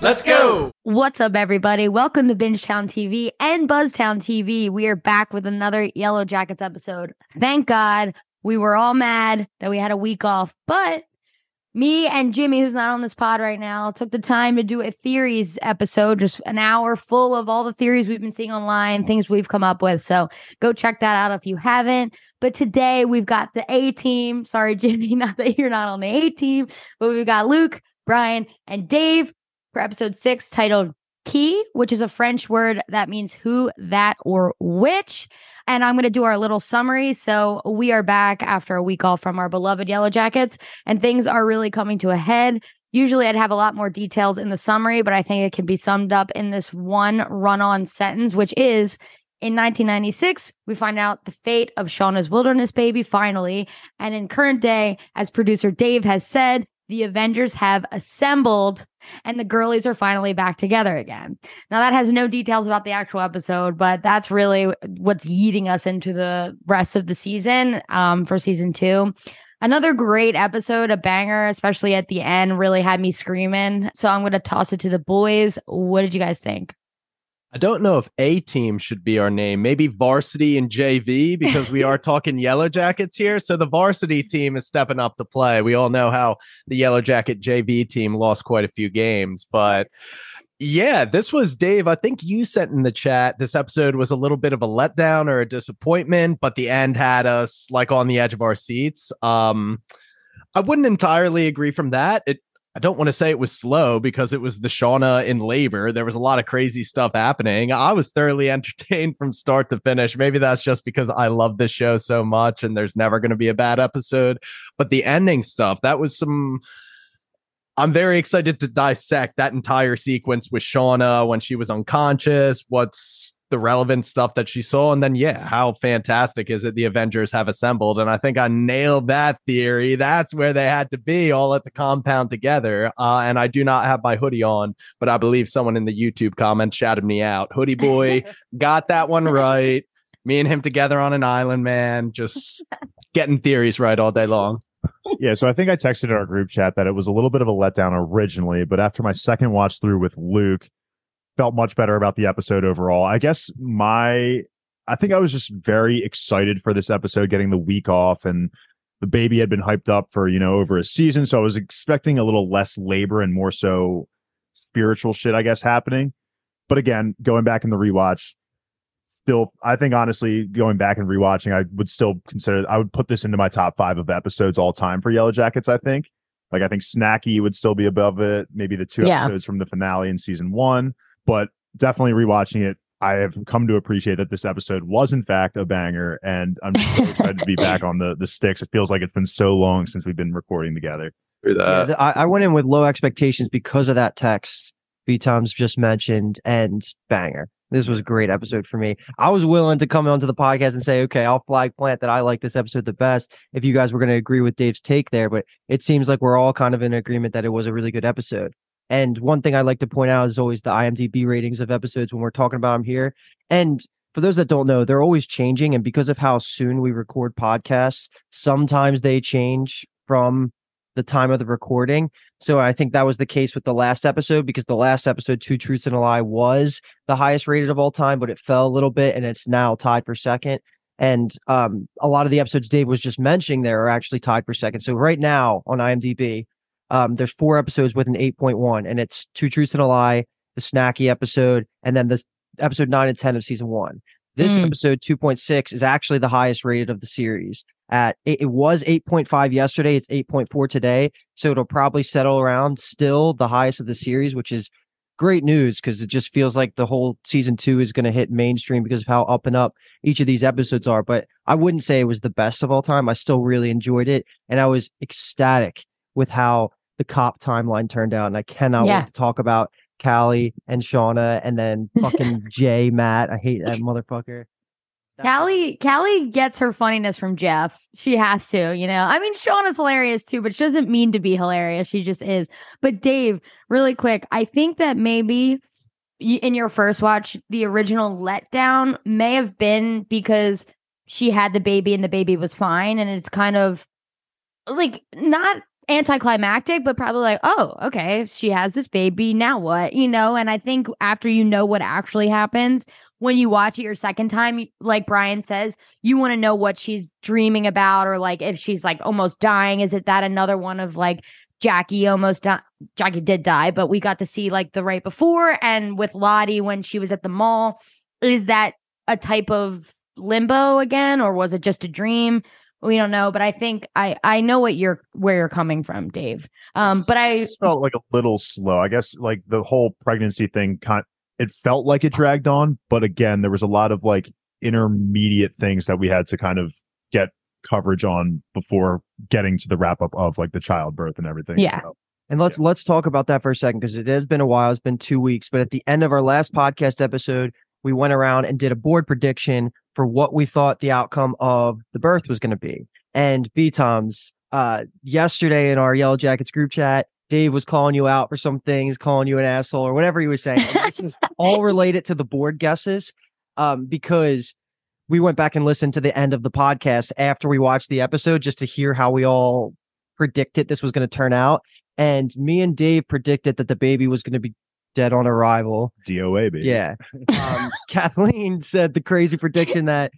Let's go. What's up, everybody? Welcome to Bingetown TV and Buzztown TV. We are back with another Yellow Jackets episode. Thank God we were all mad that we had a week off, but me and Jimmy, who's not on this pod right now, took the time to do a theories episode, just an hour full of all the theories we've been seeing online, things we've come up with. So go check that out if you haven't. But today we've got the A team. Sorry, Jimmy, not that you're not on the A team, but we've got Luke, Brian, and Dave for episode six titled Qui, which is a French word that means who, that, or which. And I'm going to do our little summary. So we are back after a week off from our beloved Yellow Jackets, and things are really coming to a head. Usually I'd have a lot more details in the summary, but I think it can be summed up in this one run on sentence, which is in 1996, we find out the fate of Shauna's wilderness baby finally. And in current day, as producer Dave has said, the Avengers have assembled and the girlies are finally back together again. Now, that has no details about the actual episode, but that's really what's yeeting us into the rest of the season um, for season two. Another great episode, a banger, especially at the end, really had me screaming. So I'm going to toss it to the boys. What did you guys think? I don't know if A team should be our name. Maybe varsity and JV because we are talking Yellow Jackets here. So the varsity team is stepping up to play. We all know how the Yellow Jacket JV team lost quite a few games, but yeah, this was Dave. I think you sent in the chat. This episode was a little bit of a letdown or a disappointment, but the end had us like on the edge of our seats. Um, I wouldn't entirely agree from that. It I don't want to say it was slow because it was the Shauna in labor. There was a lot of crazy stuff happening. I was thoroughly entertained from start to finish. Maybe that's just because I love this show so much and there's never going to be a bad episode. But the ending stuff, that was some. I'm very excited to dissect that entire sequence with Shauna when she was unconscious. What's the relevant stuff that she saw. And then, yeah, how fantastic is it the Avengers have assembled? And I think I nailed that theory. That's where they had to be all at the compound together. Uh, and I do not have my hoodie on, but I believe someone in the YouTube comments shouted me out. Hoodie boy got that one right. Me and him together on an island, man, just getting theories right all day long. yeah, so I think I texted in our group chat that it was a little bit of a letdown originally, but after my second watch through with Luke, felt much better about the episode overall. I guess my I think I was just very excited for this episode getting the week off and the baby had been hyped up for, you know, over a season, so I was expecting a little less labor and more so spiritual shit I guess happening. But again, going back in the rewatch, still I think honestly going back and rewatching I would still consider I would put this into my top 5 of episodes all time for Yellow Jackets, I think. Like I think Snacky would still be above it, maybe the two yeah. episodes from the finale in season 1 but definitely rewatching it, I have come to appreciate that this episode was in fact a banger, and I'm so excited to be back on the the sticks. It feels like it's been so long since we've been recording together. Yeah, I, I went in with low expectations because of that text B Tom's just mentioned, and banger. This was a great episode for me. I was willing to come onto the podcast and say, okay, I'll flag plant that I like this episode the best if you guys were going to agree with Dave's take there. But it seems like we're all kind of in agreement that it was a really good episode. And one thing I like to point out is always the IMDb ratings of episodes when we're talking about them here. And for those that don't know, they're always changing. And because of how soon we record podcasts, sometimes they change from the time of the recording. So I think that was the case with the last episode because the last episode, Two Truths and a Lie, was the highest rated of all time, but it fell a little bit and it's now tied for second. And um, a lot of the episodes Dave was just mentioning there are actually tied for second. So right now on IMDb, um, there's four episodes with an 8.1, and it's Two Truths and a Lie, the Snacky episode, and then the episode nine and 10 of season one. This mm. episode 2.6 is actually the highest rated of the series. At it, it was 8.5 yesterday, it's 8.4 today, so it'll probably settle around still the highest of the series, which is great news because it just feels like the whole season two is going to hit mainstream because of how up and up each of these episodes are. But I wouldn't say it was the best of all time. I still really enjoyed it, and I was ecstatic with how the cop timeline turned out, and I cannot Yeah. wait to talk about Callie and Shauna, and then fucking Jay, Matt. I hate that motherfucker. Callie, Callie gets her funniness from Jeff. She has to, you know. I mean, Shauna's hilarious too, but she doesn't mean to be hilarious. She just is. But Dave, really quick, I think that maybe in your first watch, the original letdown may have been because she had the baby and the baby was fine, and it's kind of like not anticlimactic, but probably like, oh, okay, she has this baby. Now what? You know, and I think after you know what actually happens, when you watch it your second time, like Brian says, you want to know what she's dreaming about, or like if she's like almost dying. Is it that another one of like Jackie almost di- Jackie did die, but we got to see like the right before, and with Lottie when she was at the mall. Is that a type of limbo again, or was it just a dream? We don't know, but I think I I know what you're where you're coming from, Dave. Um, but I just felt like a little slow. I guess like the whole pregnancy thing kind it felt like it dragged on, but again, there was a lot of like intermediate things that we had to kind of get coverage on before getting to the wrap up of like the childbirth and everything. Yeah. So, And let's let's talk about that for a second because it has been a while. It's been two weeks, but at the end of our last podcast episode, we went around and did a board prediction for what we thought the outcome of the birth was going to be. And B Toms, uh, yesterday in our Yellow Jackets group chat, Dave was calling you out for some things, calling you an asshole or whatever he was saying. And this was all related to the board guesses, um, because we went back and listened to the end of the podcast after we watched the episode just to hear how we all predicted this was going to turn out. And me and Dave predicted that the baby was going to be dead on arrival. DOA baby. Yeah. Um, Kathleen said the crazy prediction that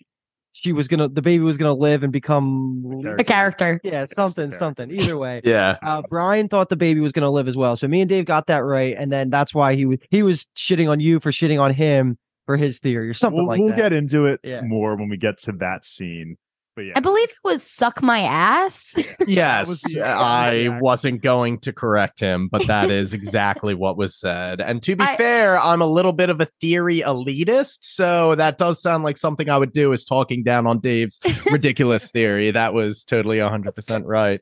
she was gonna, the baby was gonna live and become, a character. yeah, something, something. Either way, Yeah. uh, Brian thought the baby was gonna live as well. So me and Dave got that right, and then that's why he was he was shitting on you for shitting on him for his theory or something We'll, like we'll that. get into it Yeah. more when we get to that scene. But yeah. I believe it was suck my ass. Yes, I wasn't going to correct him, but that is exactly what was said. And to be I- fair, I'm a little bit of a theory elitist, so that does sound like something I would do is talking down on Dave's ridiculous theory. That was totally 100% right.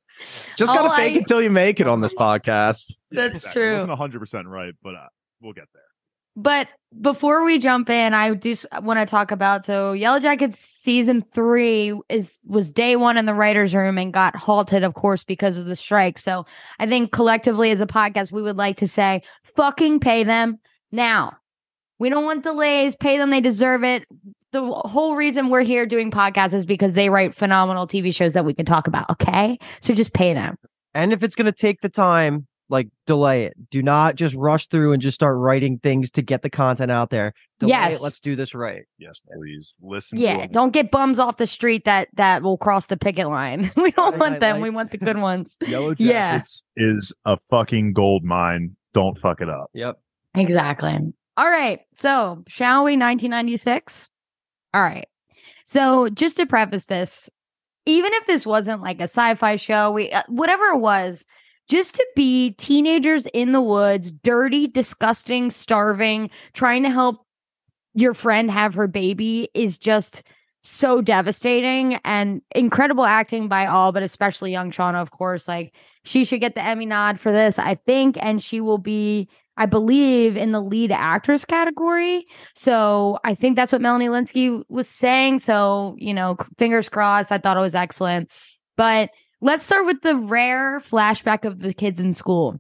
Just got to All fake I- it till you make it on this podcast. That's It true. wasn't 100% right, but uh, we'll get there. But before we jump in, I just want to talk about so Yellow Jackets season three is was day one in the writers' room and got halted, of course, because of the strike. So I think collectively as a podcast, we would like to say, fucking pay them now. We don't want delays. Pay them; they deserve it. The whole reason we're here doing podcasts is because they write phenomenal TV shows that we can talk about. Okay, so just pay them. And if it's going to take the time, like delay it. Do not just rush through and just start writing things to get the content out there. Delay Yes. it. Let's do this right. Yes, please. Listen Yeah, him. don't get bums off the street that that will cross the picket line. we don't Friday want Night them. We want the good ones. Yellow Yeah. Is a fucking gold mine. Don't fuck it up. Yep. Exactly. All right. So, shall we 1996? All right. So, just to preface this, even if this wasn't like a sci-fi show, we uh, whatever it was, just to be teenagers in the woods, dirty, disgusting, starving, trying to help your friend have her baby is just so devastating and incredible acting by all, but especially young Shauna, of course. Like she should get the Emmy nod for this, I think, and she will be I believe, in the lead actress category. So I think that's what Melanie Lynskey was saying. So, you know, fingers crossed. I thought it was excellent. But let's start with the rare flashback of the kids in school.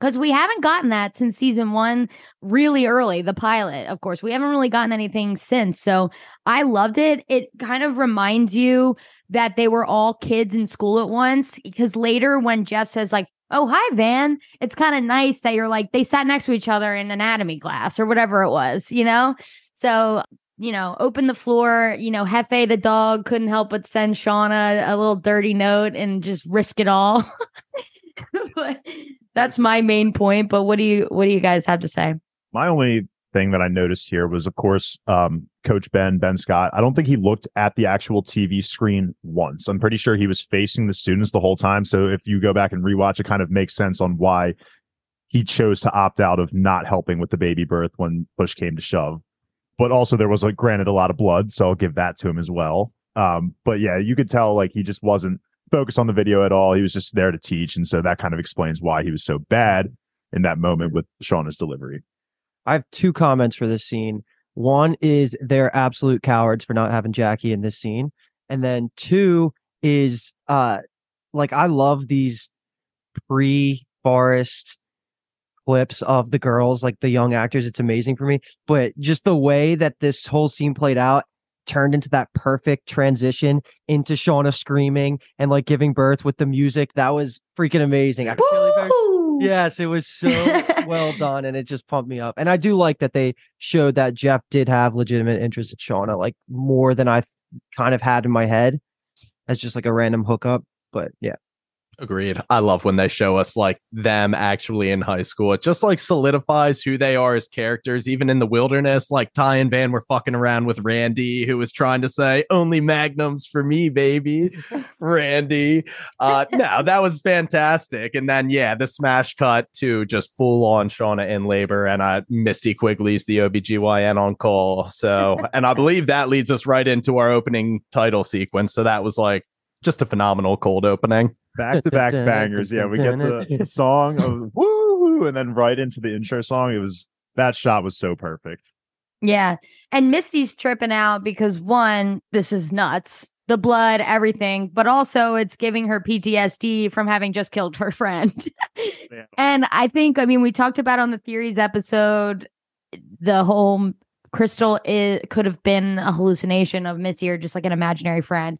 Because we haven't gotten that since season one, really early, the pilot, of course. We haven't really gotten anything since. So I loved it. It kind of reminds you that they were all kids in school at once. Because later, when Jeff says, like, oh, hi, Van, it's kind of nice that you're like, they sat next to each other in anatomy class or whatever it was, you know? So, you know, open the floor, you know, Hefe the dog couldn't help but send Shauna a little dirty note and just risk it all. that's my main point. But what do you what do you guys have to say? My only thing that I noticed here was, of course, um, Coach Ben, Ben Scott. I don't think he looked at the actual TV screen once. I'm pretty sure he was facing the students the whole time. So if you go back and rewatch, it kind of makes sense on why he chose to opt out of not helping with the baby birth when push came to shove. But also there was like granted a lot of blood, so I'll give that to him as well. Um, but yeah, you could tell like he just wasn't focused on the video at all. He was just there to teach. And so that kind of explains why he was so bad in that moment with Shauna's delivery. I have two comments for this scene. One is they're absolute cowards for not having Jackie in this scene. And then two is uh like I love these pre forest clips of the girls, like the young actors. It's amazing for me. But just the way that this whole scene played out turned into that perfect transition into Shauna screaming and like giving birth with the music. That was freaking amazing. I really Yes, it was so well done, and it just pumped me up. And I do like that they showed that Jeff did have legitimate interest in Shauna, like more than I kind of had in my head as just like a random hookup. But yeah, Agreed. I love when they show us like them actually in high school. It just like solidifies who they are as characters, even in the wilderness. Like Ty and Van were fucking around with Randy, who was trying to say, only magnums for me, baby. Randy. Uh no, that was fantastic. And then yeah, the smash cut to just full on Shauna in labor and uh Misty Quigley's the OBGYN on call. So and I believe that leads us right into our opening title sequence. So that was like just a phenomenal cold opening. Back to back bangers. Yeah, we get the, the song of woo, and then right into the intro song. It was that shot was so perfect. Yeah. And Misty's tripping out because one, this is nuts. The blood, everything, but also it's giving her PTSD from having just killed her friend. Yeah. and I think, I mean, we talked about on the theories episode the whole crystal is could have been a hallucination of Misty or just like an imaginary friend.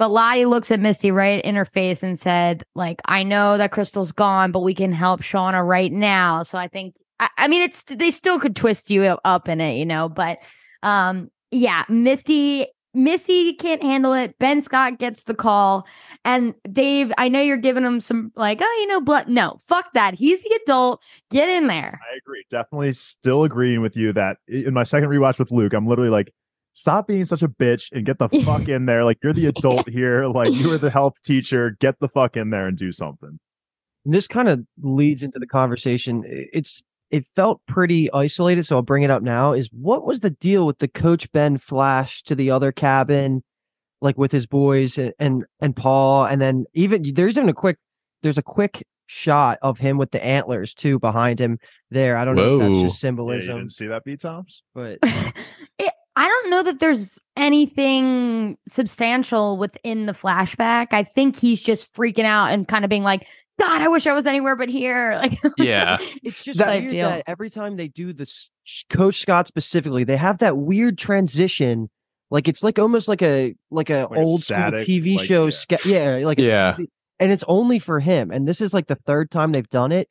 But Lottie looks at Misty right in her face and said, like, I know that Crystal's gone, but we can help Shauna right now. So I think I, I mean it's they still could twist you up in it, you know, but um yeah, Misty Misty can't handle it. Ben Scott gets the call. And Dave, I know you're giving him some like, oh, you know, blood. No, fuck that. He's the adult. Get in there. I agree. Definitely still agreeing with you that in my second rewatch with Luke, I'm literally like, stop being such a bitch and get the fuck in there. Like you're the adult here. Like you are the health teacher. Get the fuck in there and do something. this kind of leads into the conversation. It's it felt pretty isolated, so I'll bring it up now. Is what was the deal with the coach Ben flash to the other cabin, like with his boys and and, and Paul, and then even there's even a quick there's a quick shot of him with the antlers too behind him there. I don't know if that's Whoa. just Yeah, you symbolism, didn't see that, B Toms? but it, I don't know that there's anything substantial within the flashback. I think he's just freaking out and kind of being like, God, I wish I was anywhere but here. Like, Yeah. It's just Type weird that every time they do this, Coach Scott specifically, they have that weird transition. Like it's like almost like a like a Like a old school TV like, show. yeah. Ske- yeah, like Yeah. TV and it's only for him. And this is like the third time they've done it.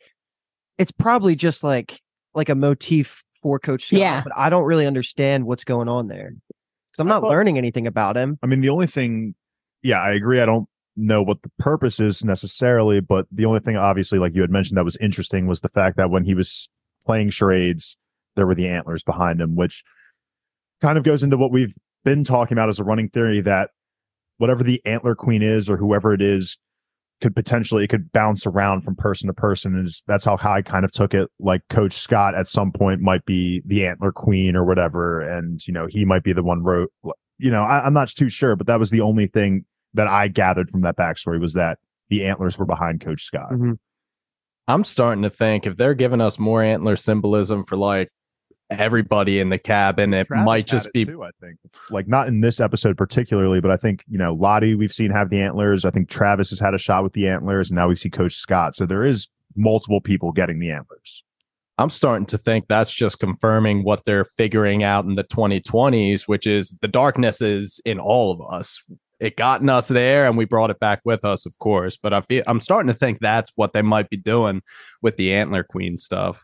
It's probably just like like a motif for Coach Scott. Yeah. but I don't really understand what's going on there because I'm not thought- learning anything about him. I mean, the only thing, yeah, I agree. I don't know what the purpose is necessarily, but the only thing, obviously, like you had mentioned, that was interesting was the fact that when he was playing charades, there were the antlers behind him, which kind of goes into what we've been talking about as a running theory that whatever the antler queen is or whoever it is could potentially it could bounce around from person to person is that's how I kind of took it like coach Scott at some point might be the antler queen or whatever and you know he might be the one wrote you know I, I'm not too sure but that was the only thing that I gathered from that backstory was that the antlers were behind coach Scott Mhm. I'm starting to think if they're giving us more antler symbolism for like everybody in the cabin, it Travis might just it be too, I think like not in this episode particularly but I think you know Lottie we've seen have the antlers I think Travis has had a shot with the antlers and now we see coach Scott so there is multiple people getting the antlers I'm starting to think that's just confirming what they're figuring out in the 2020s, which is the darkness is in all of us. It gotten us there and we brought it back with us, of course. But I feel I'm starting to think that's what they might be doing with the Antler Queen stuff.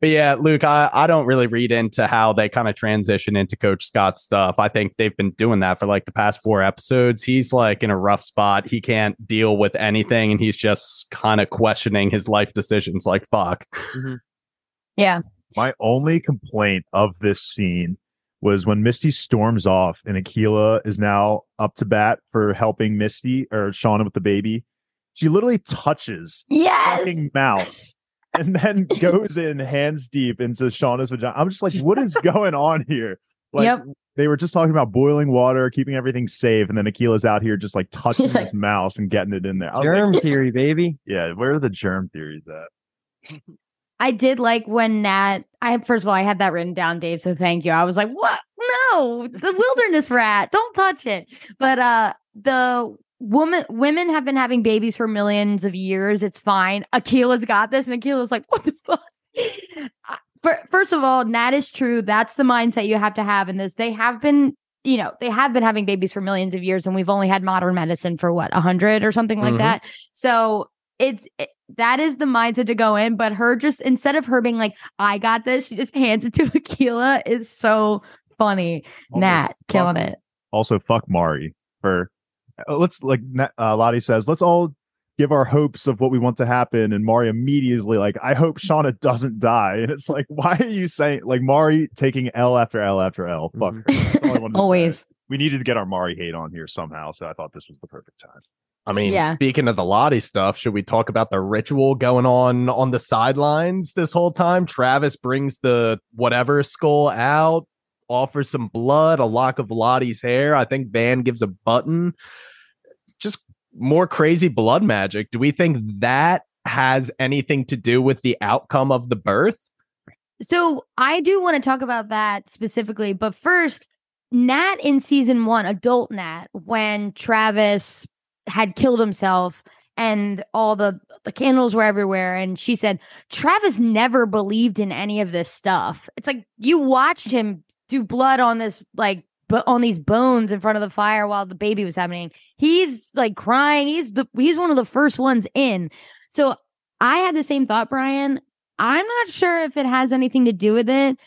But yeah, Luke, I, I don't really read into how they kind of transition into Coach Scott's stuff. I think they've been doing that for like the past four episodes. He's like in a rough spot. He can't deal with anything and he's just kind of questioning his life decisions like fuck. Mm-hmm. yeah. My only complaint of this scene was when Misty storms off and Akilah is now up to bat for helping Misty or Shauna with the baby. She literally touches Yes. fucking mouse and then goes in hands deep into Shauna's vagina. I'm just like, what is going on here? Like, Yep. They were just talking about boiling water, keeping everything safe, and then Akilah's out here just like touching He's like- this mouse and getting it in there. I Germ like, theory, baby. yeah, where are the germ theories at? I did like when Nat. I first of all, I had that written down, Dave. So thank you. I was like, what? No, the wilderness rat. Don't touch it. But uh, the woman, women have been having babies for millions of years. It's fine. Akilah's got this, and Akilah's like, what the fuck? First of all, Nat is true. That's the mindset you have to have in this. They have been. You know, they have been having babies for millions of years, and we've only had modern medicine for what, a hundred or something like Mhm. that. So it's it, that is the mindset to go in. But her just instead of her being like, "I got this," she just hands it to Akilah. Is so funny. Also, Nat fuck- killing it. Also, fuck Mari for let's like uh, Lottie says, let's all give our hopes of what we want to happen, and Mari immediately like, I hope Shauna doesn't die, and it's like, why are you saying like Mari taking L after L after L? Fuck her. That's all I wanted to say. Always. We needed to get our Mari hate on here somehow, so I thought this was the perfect time. I mean, Yeah. speaking of the Lottie stuff, should we talk about the ritual going on on the sidelines this whole time? Travis brings the whatever skull out, offers some blood, a lock of Lottie's hair. I think Van gives a button. Just more crazy blood magic. Do we think that has anything to do with the outcome of the birth? So I do want to talk about that specifically, but first, Nat in season one, adult Nat, when Travis had killed himself and all the the candles were everywhere, and she said Travis never believed in any of this stuff. It's like you watched him do blood on this like but on these bones in front of the fire while the baby was happening. He's like crying. He's the he's one of the first ones in. So I had the same thought, Brian. I'm not sure if it has anything to do with it,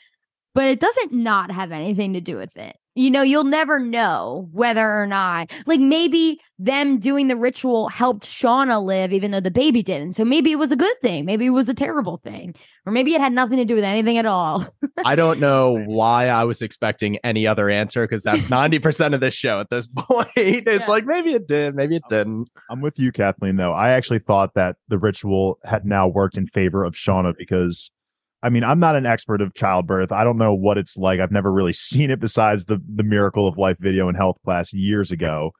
but it doesn't not have anything to do with it. You know, you'll never know whether or not, like maybe them doing the ritual helped Shauna live, even though the baby didn't. So maybe it was a good thing. Maybe it was a terrible thing. Or maybe it had nothing to do with anything at all. I don't know why I was expecting any other answer because that's 90% of this show at this point. It's Yeah. like maybe it did, maybe it didn't. I'm with you, Kathleen, though. I actually thought that the ritual had now worked in favor of Shauna because I mean, I'm not an expert of childbirth. I don't know what it's like. I've never really seen it besides the the Miracle of Life video in health class years ago.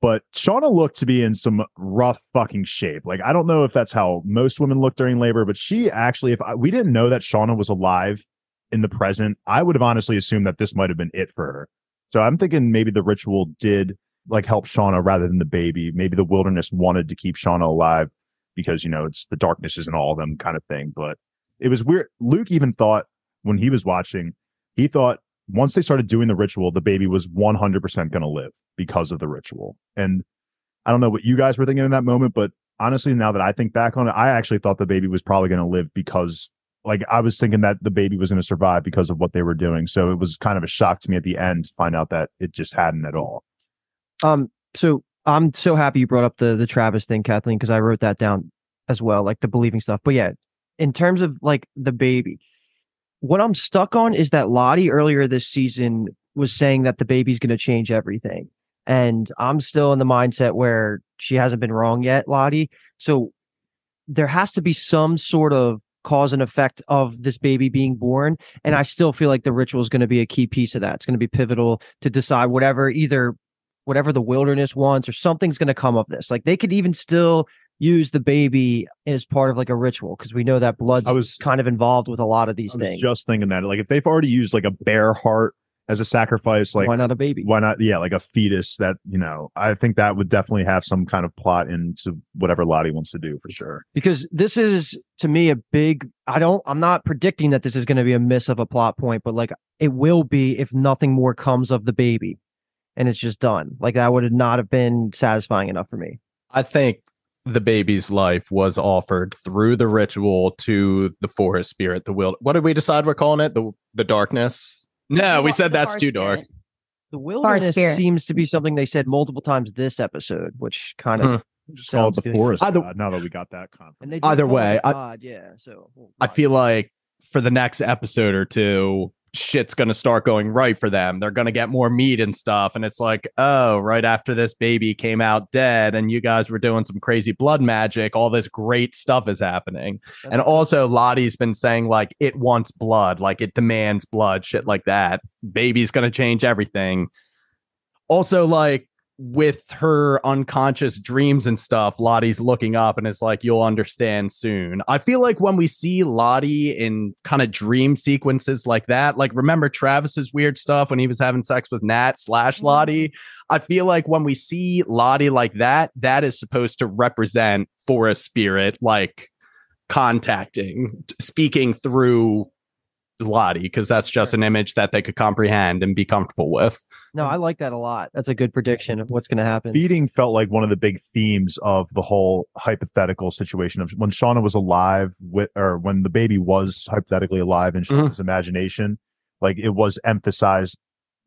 But Shauna looked to be in some rough fucking shape. Like I don't know if that's how most women look during labor, but she actually, if I, we didn't know that Shauna was alive in the present, I would have honestly assumed that this might have been it for her. So I'm thinking maybe the ritual did like help Shauna rather than the baby. Maybe the wilderness wanted to keep Shauna alive because, you know, it's the darkness isn't all of them kind of thing. But it was weird. Luke even thought when he was watching, he thought once they started doing the ritual, the baby was 100% going to live because of the ritual. And I don't know what you guys were thinking in that moment, but honestly, now that I think back on it, I actually thought the baby was probably going to live because like I was thinking that the baby was going to survive because of what they were doing. So it was kind of a shock to me at the end to find out that it just hadn't at all. Um, so I'm so happy you brought up the the Travis thing, Kathleen, because I wrote that down as well, like the believing stuff. But yeah, in terms of like the baby, what I'm stuck on is that Lottie earlier this season was saying that the baby's going to change everything, and I'm still in the mindset where she hasn't been wrong yet, Lottie. So there has to be some sort of cause and effect of this baby being born. And I still feel like the ritual is going to be a key piece of that. It's going to be pivotal to decide whatever either whatever the wilderness wants or something's going to come of this. Like they could even still use the baby as part of like a ritual because we know that blood's I was- kind of involved with a lot of these I was things. just thinking that like if they've already used like a bear heart as a sacrifice, like Why not a baby? why not yeah like a fetus that you know i think that would definitely have some kind of plot into whatever lottie wants to do for sure because this is to me a big i don't i'm not predicting that this is going to be a miss of a plot point but like it will be if nothing more comes of the baby and it's just done like that would not have been satisfying enough for me I think the baby's life was offered through the ritual to the forest spirit, the wild. What did we decide we're calling it? The the darkness. No, we said that's forest too dark. spirit. the wilderness seems to be something they said multiple times this episode which kind of hmm. just call it sounds the good. forest Either- god, now that we got that confirmed and they did Either call it way, I- God, yeah so I feel like for the next episode or two, shit's going to start going right for them. They're going to get more meat and stuff. And it's like, oh, right after this baby came out dead and you guys were doing some crazy blood magic, all this great stuff is happening. That's and also, Lottie's been saying, like, it wants blood, like, it demands blood, shit like that. Baby's going to change everything. Also, like, with her unconscious dreams and stuff, Lottie's looking up and is like, You'll understand soon. I feel like when we see Lottie in kind of dream sequences like that, like remember Travis's weird stuff when he was having sex with Nat slash mm-hmm. Lottie? I feel like when we see Lottie like that, that is supposed to represent for a spirit, like contacting, speaking through Lottie, because that's just an image that they could comprehend and be comfortable with. no, I like that a lot. That's a good prediction of what's going to happen. feeding felt like one of the big themes of the whole hypothetical situation of when Shauna was alive with or when the baby was hypothetically alive in Mhm. Shauna's imagination. Like it was emphasized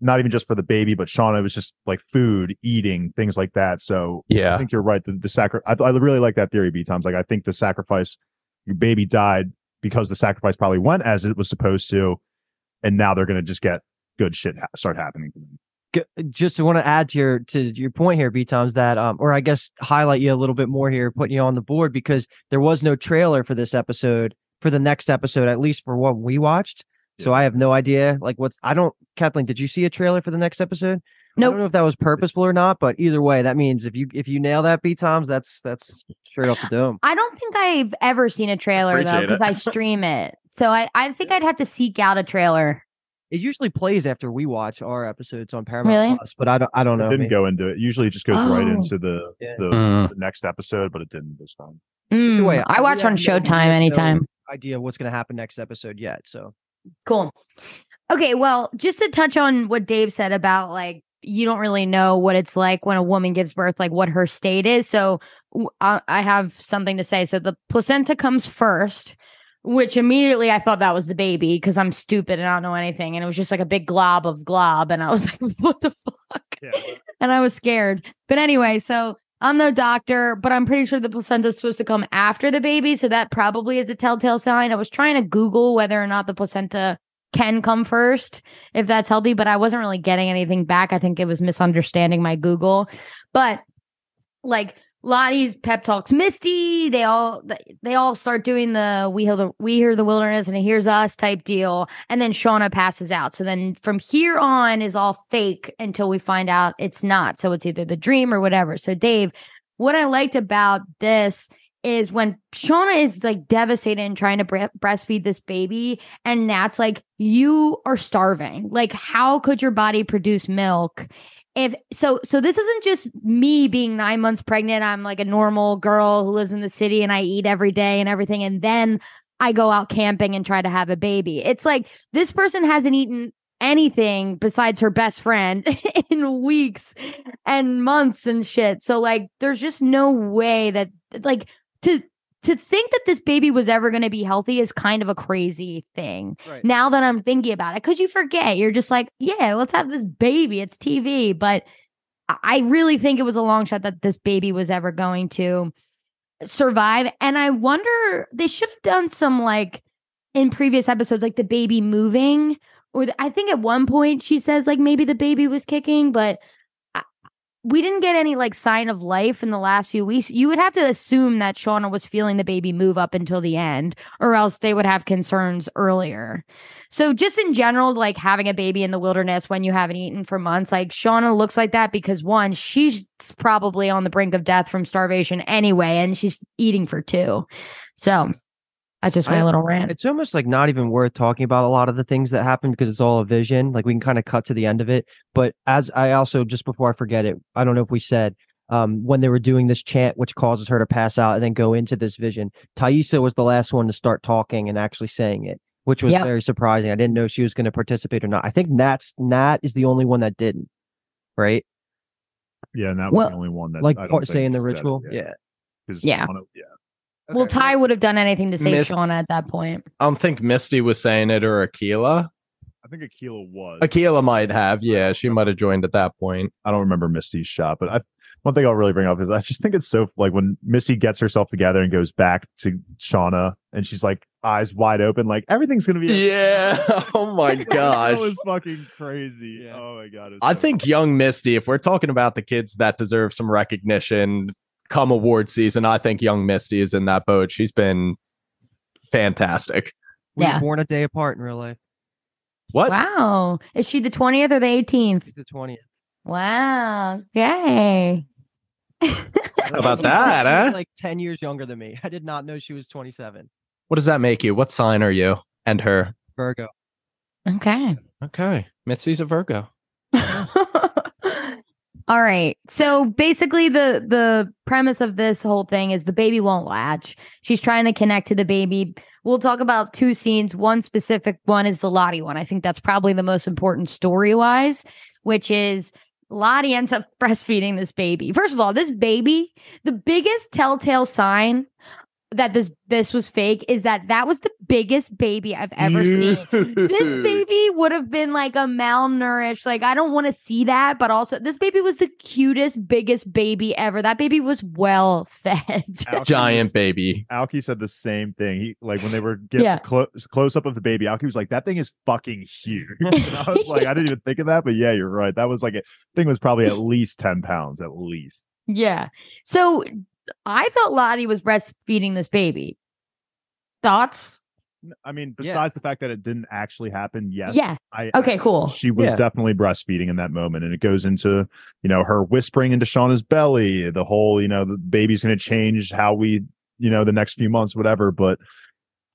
not even just for the baby, but Shauna it was just like food, eating, things like that. So yeah, I think you're right. The, the sacri- I, I really like that theory, B times. Like I think the sacrifice, your baby died because the sacrifice probably went as it was supposed to, and now they're gonna just get good shit ha- start happening to them. Just want to add to your to your point here, B Toms, that um, or I guess highlight you a little bit more here, putting you on the board because there was no trailer for this episode for the next episode, at least for what we watched. So I have no idea. Like, what's I don't, Kathleen, did you see a trailer for the next episode? I don't know if that was purposeful or not, but either way, that means if you if you nail that, B Toms, that's that's straight off the dome. I don't think I've ever seen a trailer though because. I stream it. So I, I think I'd have to seek out a trailer. It usually plays after we watch our episodes on Paramount Really? Plus, but I don't I don't It know. didn't man. go into it. Usually it just goes right Oh. into the, Yeah. the, Mm. the next episode, but it didn't this time. Mm, way, I we watch on Showtime have no anytime. Idea of what's going to happen next episode yet? So Cool. Okay, well, just to touch on what Dave said about like you don't really know what it's like when a woman gives birth, like what her state is. So I have something to say. So the placenta comes first, which immediately I thought that was the baby because I'm stupid and I don't know anything, and it was just like a big glob of glob, and I was like, what the fuck? and I was scared. But anyway, so I'm no doctor, but I'm pretty sure the placenta is supposed to come after the baby. So that probably is a telltale sign. I was trying to Google whether or not the placenta can come first, if that's healthy, but I wasn't really getting anything back. I think it was misunderstanding my Google. But like Lottie's pep talks Misty, they all they all start doing the we hear the we hear the wilderness and it hears us type deal. And then Shauna passes out. So then from here on is all fake until we find out it's not. So it's either the dream or whatever. So Dave, what I liked about this is when Shauna is like devastated and trying to bre- breastfeed this baby, and Nat's like, You are starving. Like, how could your body produce milk? If so, so this isn't just me being nine months pregnant. I'm like a normal girl who lives in the city and I eat every day and everything. And then I go out camping and try to have a baby. It's like this person hasn't eaten anything besides her best friend in weeks and months and shit. So like there's just no way that like to to think that this baby was ever going to be healthy is kind of a crazy thing. Right. Now that I'm thinking about it cuz you forget. You're just like, yeah, let's have this baby. It's TV, but I- really think it was a long shot that this baby was ever going to survive and I wonder they should have done some like in previous episodes like the baby moving or the, I think at one point she says like maybe the baby was kicking, but we didn't get any like sign of life in the last few weeks. You would have to assume that Shauna was feeling the baby move up until the end, or else they would have concerns earlier. So just in general, like having a baby in the wilderness when you haven't eaten for months, like Shauna looks like that because one, she's probably on the brink of death from starvation anyway, and she's eating for two. So that's just my I- little rant. it's almost like not even worth talking about a lot of the things that happened because it's all a vision. Like we can kind of cut to the end of it. But as I also just before I forget it, I don't know if we said um, when they were doing this chant, which causes her to pass out and then go into this vision. Taissa was the last one to start talking and actually saying it, which was Yep. very surprising. I didn't know she was going to participate or not. I think Nat's Nat is the only one that didn't. Right, Yeah, and that was the only one that like I don't part, think saying the said it, ritual. Yeah, Yeah. 'Cause Yeah. Shauna- yeah. well, Ty would have done anything to save Miss- Shauna at that point. I don't think Misty was saying it or Akilah. I think Akilah was. Akilah might have. Yeah, she might have joined at that point. I don't remember Misty's shot, but I one thing I'll really bring up is I just think it's so like when Misty gets herself together and goes back to Shauna and she's like eyes wide open, like everything's gonna be. okay. Yeah. Oh my gosh. that was fucking crazy. Oh my god. I so think young Misty, if we're talking about the kids that deserve some recognition come award season, I think young Misty is in that boat. She's been fantastic. We Yeah. were born a day apart in real life. What? Wow. Is she the 20th or the 18th? She's the twentieth. Wow. Yay. How about that, huh? Like ten years younger than me. I did not know she was twenty-seven. What does that make you? What sign are you? And her. Virgo. Okay. Okay. Misty's a Virgo. All right. So basically the the premise of this whole thing is the baby won't latch. She's trying to connect to the baby. We'll talk about two scenes. One specific one is the Lottie one. I think that's probably the most important story-wise, which is Lottie ends up breastfeeding this baby. First of all, this baby, the biggest telltale sign that this this was fake is that that was the biggest baby I've ever seen this baby would have been like a malnourished like i don't want to see that but also this baby was the cutest biggest baby ever that baby was well fed Alki Giant was- baby. Alki said the same thing. He like when they were getting Yeah. close close up of the baby. Alki was like, "That thing is fucking huge." And I was like, "I didn't even think of that," but yeah, you're right. That was like a thing was probably at least ten pounds, at least. yeah so i thought lottie was breastfeeding this baby thoughts I mean, Yeah. besides the fact that it didn't actually happen, yes. yeah I, okay cool She was Yeah. definitely breastfeeding in that moment. And it goes into, you know, her whispering into Shauna's belly, the whole, you know, the baby's going to change how we, you know, the next few months, whatever. But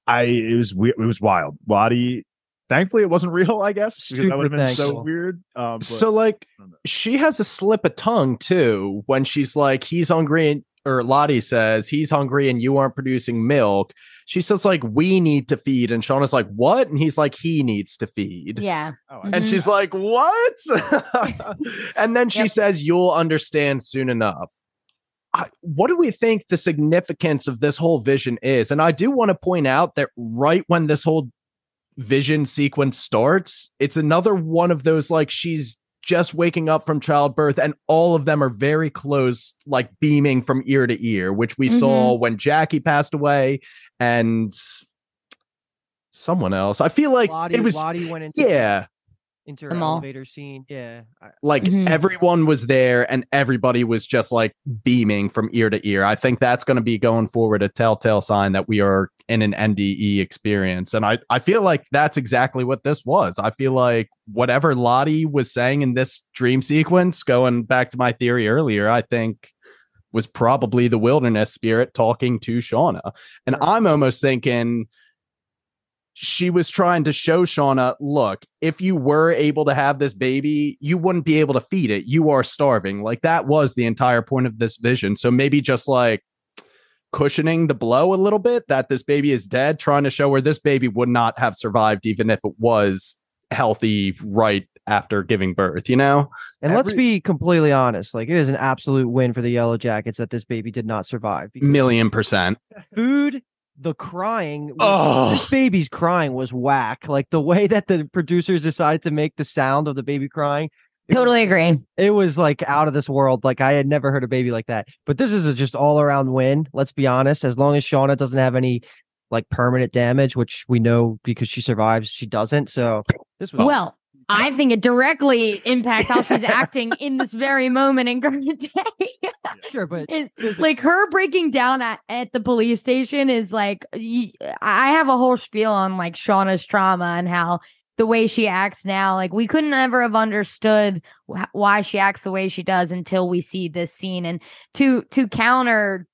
I, it was, we- it was wild. Lottie, thankfully it wasn't real, I guess, because that would have been so weird. Um, but, so like I don't know. she has a slip of tongue too when she's like he's hungry and or Lottie says he's hungry and you aren't producing milk. She says like we need to feed and Shauna's like what and he's like he needs to feed. yeah oh, I- Mhm. And she's like what? and then she Yep. says you'll understand soon enough. I, what do we think the significance of this whole vision is? And I do want to point out that right when this whole vision sequence starts, it's another one of those like she's just waking up from childbirth and all of them are very close, like beaming from ear to ear, which we saw mm-hmm. when Jackie passed away and someone else. I feel like Lottie, it was, Lottie went into yeah, into The elevator scene. Yeah. I- like Mhm. everyone was there and everybody was just like beaming from ear to ear. I think that's going to be going forward a telltale sign that we are in an NDE experience. And I, I feel like that's exactly what this was. I feel like whatever Lottie was saying in this dream sequence, going back to my theory earlier, I think was probably the wilderness spirit talking to Shauna. And Sure. I'm almost thinking she was trying to show Shauna, look, if you were able to have this baby, you wouldn't be able to feed it. You are starving. Like that was the entire point of this vision. So maybe just like cushioning the blow a little bit that this baby is dead, trying to show where this baby would not have survived even if it was healthy right after giving birth, you know? And let's be completely honest. Like it is an absolute win for the Yellow Jackets that this baby did not survive. because Million percent. food, the crying, was- Oh. this baby's crying was whack. Like the way that the producers decided to make the sound of the baby crying. it was- totally agree It was like out of this world. Like I had never heard a baby like that. But this is a just all around win. Let's be honest. As long as Shauna doesn't have any like permanent damage, which we know because she survives, she doesn't. So this was well I think it directly impacts how she's acting in this very moment in current day. sure, but It- like her breaking down at, at the police station is like I have a whole spiel on like Shauna's trauma and how the way she acts now like we couldn't ever have understood wh- why she acts the way she does until we see this scene and to to counter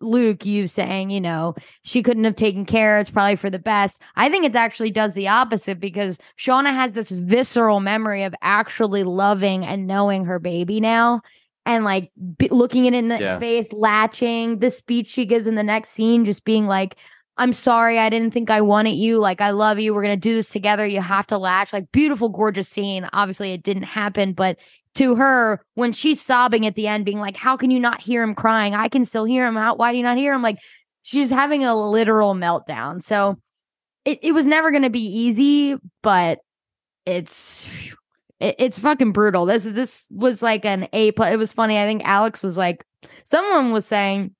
Luke you saying you know she couldn't have taken care it's probably for the best I think it actually does the opposite because Shauna has this visceral memory of actually loving and knowing her baby now and like b- looking it in the Yeah. face, latching the speech she gives in the next scene, just being like, I'm sorry, I didn't think I wanted you. Like, I love you. We're going to do this together. You have to latch. Like, beautiful, gorgeous scene. Obviously, it didn't happen, but to her, when she's sobbing at the end, being like, How can you not hear him crying? I can still hear him. How, why do you not hear him? Like, she's having a literal meltdown. So it, it was never going to be easy, but it's It, it's fucking brutal. This this was like an A plus. It was funny. I think Alex was like, someone was saying,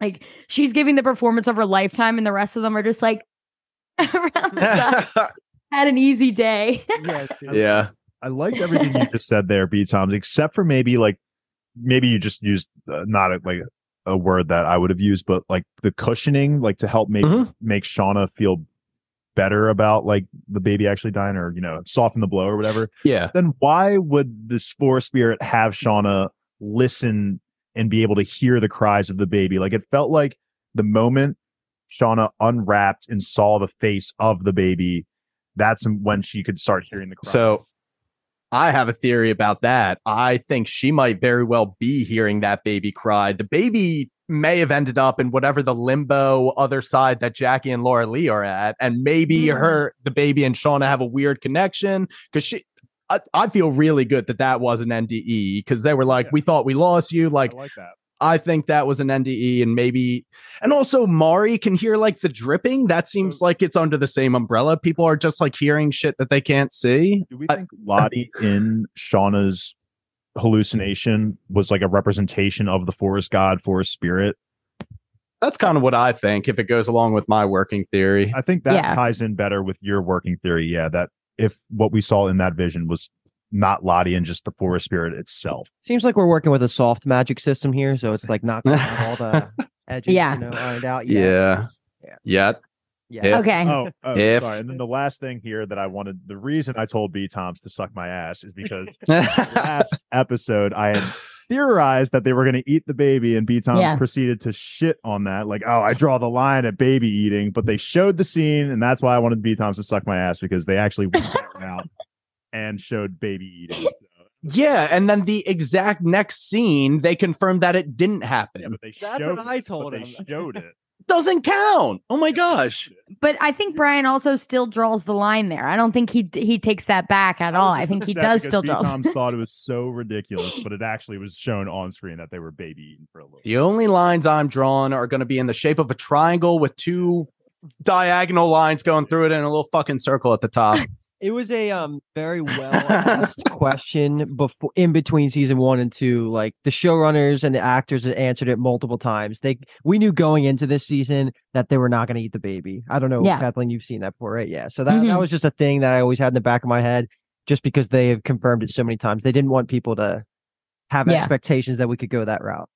like she's giving the performance of her lifetime, and the rest of them are just like around the side. Had an easy day. yeah. I liked everything you just said there, B Toms, except for maybe like maybe you just used uh, not a, like a word that I would have used, but like the cushioning, like to help make Mhm. make Shauna feel better about like the baby actually dying, or you know, soften the blow or whatever. Yeah. Then why would the spore spirit have Shauna listen and be able to hear the cries of the baby? Like it felt like the moment Shauna unwrapped and saw the face of the baby, that's when she could start hearing the cries. So I have a theory about that. I think she might very well be hearing that baby cry. The baby may have ended up in whatever the limbo other side that Jackie and Laura Lee are at. And maybe Mm. her, the baby and Shauna have a weird connection because she, I, I feel really good that that was an NDE because they were like, Yeah. we thought we lost you. Like, I like that. I think that was an NDE and maybe and also Mari can hear like the dripping. That seems like it's under the same umbrella. People are just like hearing shit that they can't see. Do we I- think Lottie in Shauna's hallucination was like a representation of the forest god, forest spirit? That's kind of what I think if it goes along with my working theory. I think that Yeah. ties in better with your working theory. Yeah, that if what we saw in that vision was not Lottie and just the forest spirit itself. Seems like we're working with a soft magic system here, so it's like not gonna have all the edges, Yeah. you know, ironed out. yet. Yeah. Yeah. Yet. yeah. If- Okay. Oh, oh If- sorry. And then the last thing here that I wanted, the reason I told B Toms to suck my ass is because last episode I had theorized that they were going to eat the baby, and B Toms Yeah. proceeded to shit on that. Like, oh, I draw the line at baby eating, but they showed the scene, and that's why I wanted B Toms to suck my ass because they actually went that route and showed baby eating. Yeah. And then the exact next scene, they confirmed that it didn't happen. yeah, but they That's showed what I told but they showed it. Doesn't count. Oh my gosh. But I think Brian also still draws the line there. I don't think he he takes that back at all. I think he does because still B draw. Toms thought it was so ridiculous, but it actually was shown on screen that they were baby eating for a little. The only lines I'm drawing are going to be in the shape of a triangle with two diagonal lines going through it and a little fucking circle at the top. It was a um very well asked question before in between season one and two. Like the showrunners and the actors had answered it multiple times. They we knew going into this season that they were not going to eat the baby. I don't know, Yeah. Kathleen, you've seen that before, right? Yeah. So that that Mhm. was just a thing that I always had in the back of my head, just because they have confirmed it so many times. They didn't want people to have Yeah. expectations that we could go that route.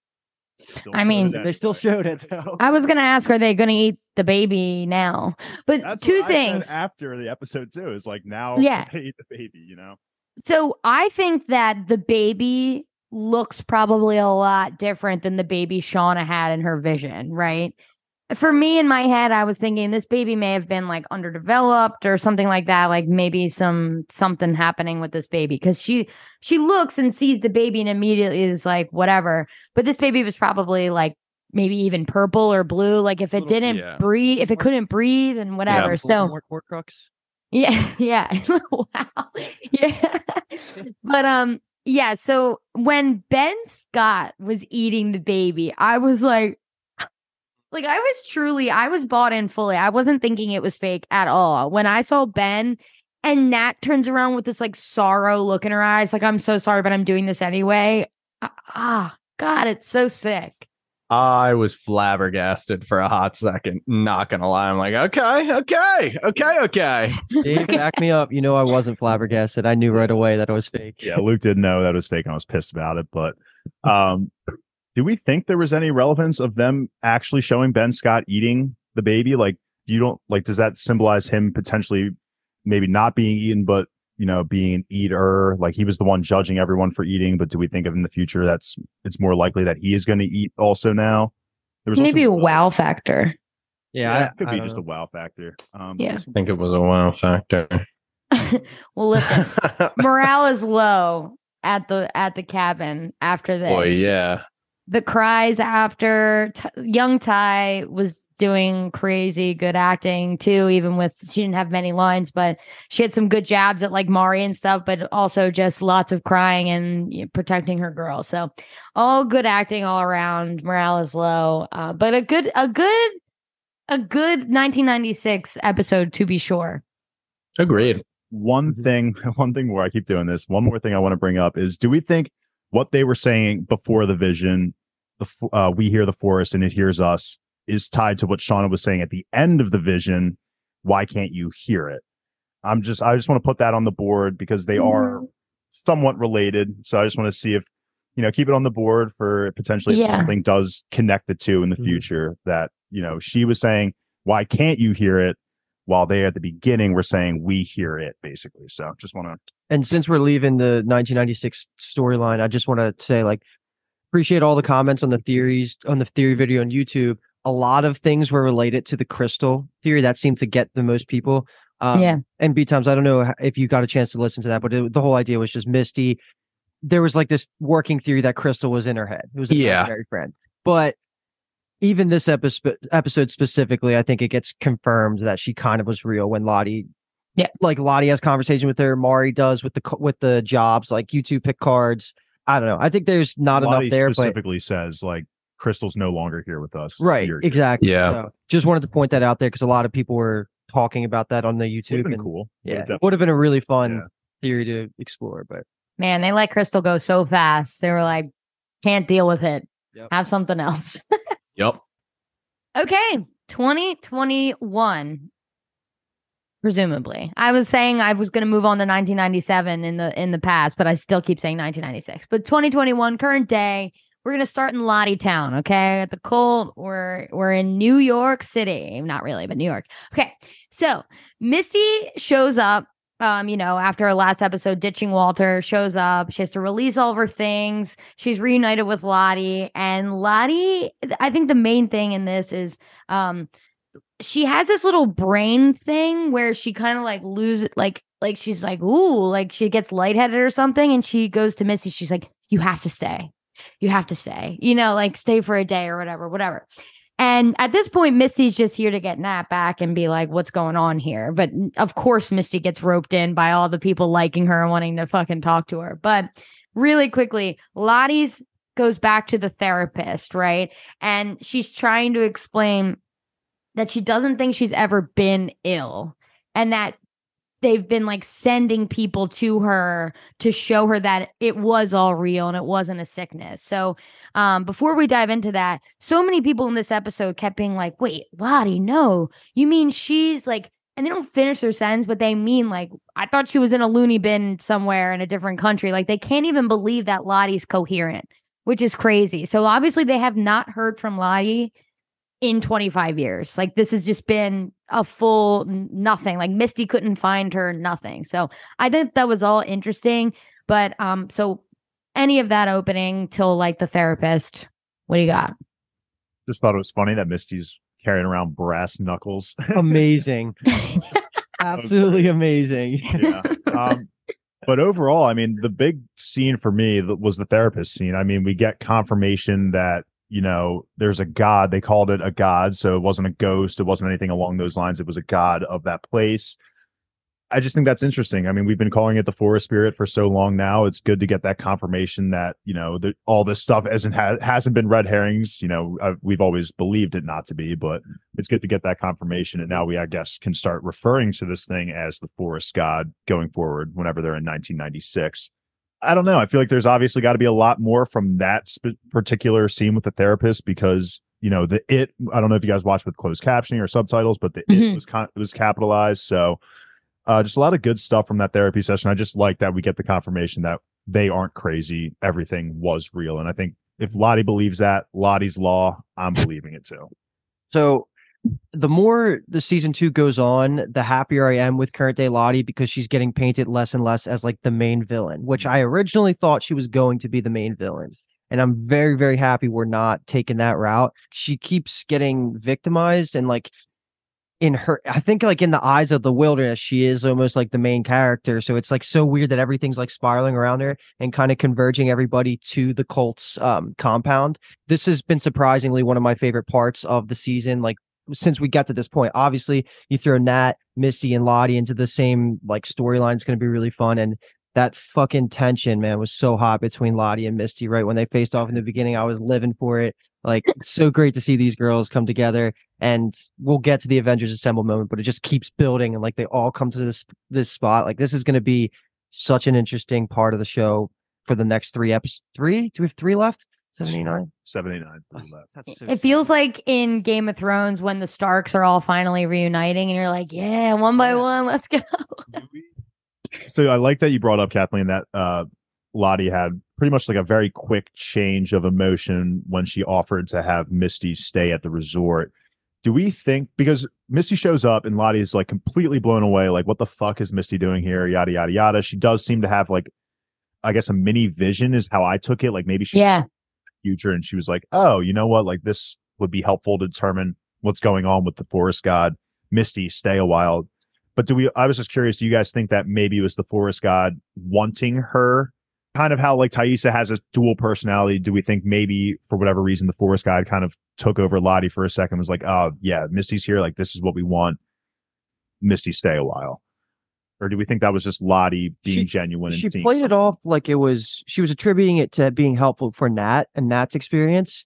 Still I mean- it They still showed it though. I was gonna ask, are they gonna eat the baby now? But That's two what I said things. after the episode two is like now Yeah. they eat the baby, you know. So I think that the baby looks probably a lot different than the baby Shauna had in her vision, right? For me in my head, I was thinking this baby may have been like underdeveloped or something like that, like maybe some something happening with this baby because she she looks and sees the baby and immediately is like whatever. But this baby was probably like maybe even purple or blue. Like if it Little- didn't yeah. breathe, if it couldn't breathe and whatever. So more, more yeah, yeah. wow. Yeah. but um yeah, so when Ben Scott was eating the baby, I was like like I was truly I was bought in fully. I wasn't thinking it was fake at all. When I saw Ben and Nat turns around with this like sorrow look in her eyes, like I'm so sorry, but I'm doing this anyway. Ah, Ah, God, it's so sick. I was flabbergasted for a hot second. Not gonna lie, I'm like, okay, okay, okay, okay. Dave, back me up. You know I wasn't flabbergasted. I knew right away that it was fake. Yeah, Luke didn't know that it was fake and I was pissed about it. But um do we think there was any relevance of them actually showing Ben Scott eating the baby? Like you don't like does that symbolize him potentially maybe not being eaten, but you know, being an eater? Like he was the one judging everyone for eating, but do we think of in the future that's it's more likely that he is going to eat also now? There was also- Maybe a wow factor. Yeah, Yeah, I- it could I be don't just know. a wow factor. Um, Yeah. I think it was a wow factor. well, listen, morale is low at the at the cabin after this. Boy, yeah. The cries after T- young Tai was doing crazy good acting too, even with she didn't have many lines, but she had some good jabs at like Mari and stuff, but also just lots of crying and you know, protecting her girl. So all good acting all around. Morale is low, uh, but a good a good a good 1996 episode to be sure. Agreed. one Mhm. thing, one thing where I keep doing this, one more thing I want to bring up is do we think what they were saying before the vision, the uh, we hear the forest and it hears us, is tied to what Shauna was saying at the end of the vision? Why can't you hear it? I'm just, I just want to put that on the board because they are somewhat related. So I just want to see if, you know, keep it on the board for potentially if something does connect the two in the Mhm. future that, you know, she was saying, why can't you hear it? While they at the beginning were saying, we hear it basically. So just want to, And since we're leaving the 1996 storyline, I just want to say, like, appreciate all the comments on the theories on the theory video on YouTube. A lot of things were related to the crystal theory that seemed to get the most people. Um, Yeah. And B Toms, I don't know if you got a chance to listen to that, but it, the whole idea was just Misty. There was like this working theory that Crystal was in her head. It was a Yeah. imaginary friend. But even this episode, episode specifically, I think it gets confirmed that she kind of was real when Lottie Yeah. like Lottie has conversation with her. Mari does with the with the jobs. Like you two pick cards. I don't know. I think there's not enough there, but specifically says like Crystal's no longer here with us. right, You're- exactly. Yeah. So, just wanted to point that out there because a lot of people were talking about that on the YouTube. been and, cool. Yeah, Would've would have been a really fun Yeah. theory to explore. But Man, they let Crystal go so fast. They were like, can't deal with it. Yep. Have something else. Yep. okay. 2021. Presumably. I was saying I was going to move on to 1997 in the in the past, but I still keep saying 1996. But 2021 current day, we're going to start in Lottie Town, okay? At the Colt, we're we're in New York City. Not really, but New York. Okay. So, Misty shows up um, you know, after her last episode, ditching Walter, shows up. She has to release all of her things. She's reunited with Lottie. And Lottie, I think the main thing in this is um she has this little brain thing where she kind of like loses like like she's like, ooh, like she gets lightheaded or something, and she goes to Misty. She's like, You have to stay. You have to stay, you know, like stay for a day or whatever, whatever. And at this point, Misty's just here to get Nat back and be like, what's going on here? But of course, Misty gets roped in by all the people liking her and wanting to fucking talk to her. But really quickly, Lottie's goes back to the therapist, right? And she's trying to explain that she doesn't think she's ever been ill and that they've been like sending people to her to show her that it was all real and it wasn't a sickness. So, um, before we dive into that, so many people in this episode kept being like, wait, Lottie, no, you mean she's like, and they don't finish their sentence, but they mean like, I thought she was in a loony bin somewhere in a different country. Like, they can't even believe that Lottie's coherent, which is crazy. So, obviously, they have not heard from Lottie in 25 years. Like this has just been a full nothing. Like Misty couldn't find her nothing. So I think that was all interesting. But um, so any of that opening till like the therapist, what do you got? Just thought it was funny that Misty's carrying around brass knuckles. amazing, absolutely amazing. yeah. Um, but overall, I mean, the big scene for me was the therapist scene. I mean, we get confirmation that you know there's a god. They called it a god, so it wasn't a ghost. It wasn't anything along those lines. It was a god of that place. I just think that's interesting. I mean, we've been calling it the forest spirit for so long now. It's good to get that confirmation that you know all this stuff hasn't ha- hasn't been red herrings. You know, uh, we've always believed it not to be, but it's good to get that confirmation. And now we, I guess, can start referring to this thing as the forest god going forward. Whenever they're in 1996. I don't know. I feel like there's obviously got to be a lot more from that sp- particular scene with the therapist because you know the it. I don't know if you guys watched with closed captioning or subtitles, but the Mhm. it was con- it was capitalized. So uh, just a lot of good stuff from that therapy session. I just like that we get the confirmation that they aren't crazy. Everything was real, and I think if Lottie believes that Lottie's law, I'm believing it too. So the more the season two goes on, the happier I am with current day Lottie because she's getting painted less and less as like the main villain, which I originally thought she was going to be the main villain. And I'm very, very happy we're not taking that route. She keeps getting victimized and like in her I think like in the eyes of the wilderness, she is almost like the main character. So it's like so weird that everything's like spiraling around her and kind of converging everybody to the Colts um compound. This has been surprisingly one of my favorite parts of the season. Like since we got to this point. Obviously, you throw Nat, Misty, and Lottie into the same like storyline. It's going to be really fun. And that fucking tension, man, was so hot between Lottie and Misty. Right when they faced off in the beginning, I was living for it. Like so great to see these girls come together and we'll get to the Avengers Assemble moment, but it just keeps building and like they all come to this this spot. Like this is gonna be such an interesting part of the show for the next three episodes. Three? Do we have three left? 79? 79 three left. That's so It feels like in Game of Thrones when the Starks are all finally reuniting, and you're like, yeah, one by Yeah. one, let's go. so I like that you brought up Kathleen that uh Lottie had pretty much like a very quick change of emotion when she offered to have Misty stay at the resort. Do we think because Misty shows up and Lottie is like completely blown away, like what the fuck is Misty doing here? Yada yada yada. She does seem to have like I guess a mini vision is how I took it. Like maybe she's Yeah. Future and she was like, Oh, you know what? Like this would be helpful to determine what's going on with the forest god. Misty, stay a while. But do we I was just curious, do you guys think that maybe it was the forest god wanting her? Kind of how like Taissa has a dual personality. Do we think maybe for whatever reason the forest god kind of took over Lottie for a second, was like, Oh yeah, Misty's here, like this is what we want. Misty stay a while. Or do we think that was just Lottie being She- genuine she seeing played it off like it was she was attributing it to being helpful for Nat and Nat's experience.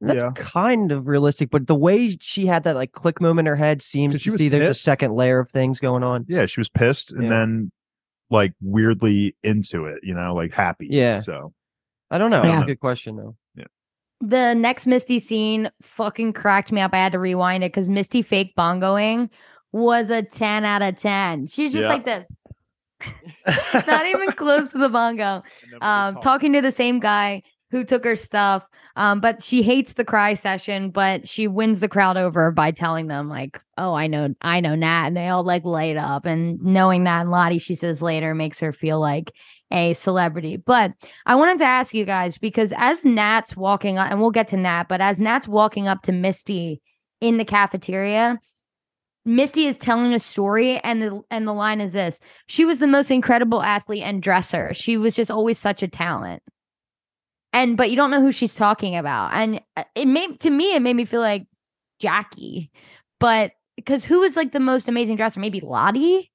And That's Yeah. kind of realistic, but the way she had that like click moment in her head seems she to see there's a second layer of things going on. yeah, she was pissed and Yeah. then like weirdly into it, you know, like happy. Yeah. So I don't know. That's a good question though. The next Misty scene fucking cracked me up. I had to rewind it because Misty fake bongoing was a 10 out of 10. She was just Yeah. like this, not even close to the bongo. um talking to the same guy who took her stuff um but she hates the cry session but she wins the crowd over by telling them like oh i know i know nat and they all like light up and knowing that and lottie she says later makes her feel like a celebrity but i wanted to ask you guys because as nat's walking up and we'll get to nat but as nat's walking up to misty in the cafeteria Misty is telling a story, and the and the line is this: She was the most incredible athlete and dresser. She was just always such a talent. And but you don't know who she's talking about, and uh, it made to me it made me feel like Jackie, but because who was like the most amazing dresser? Maybe Lottie,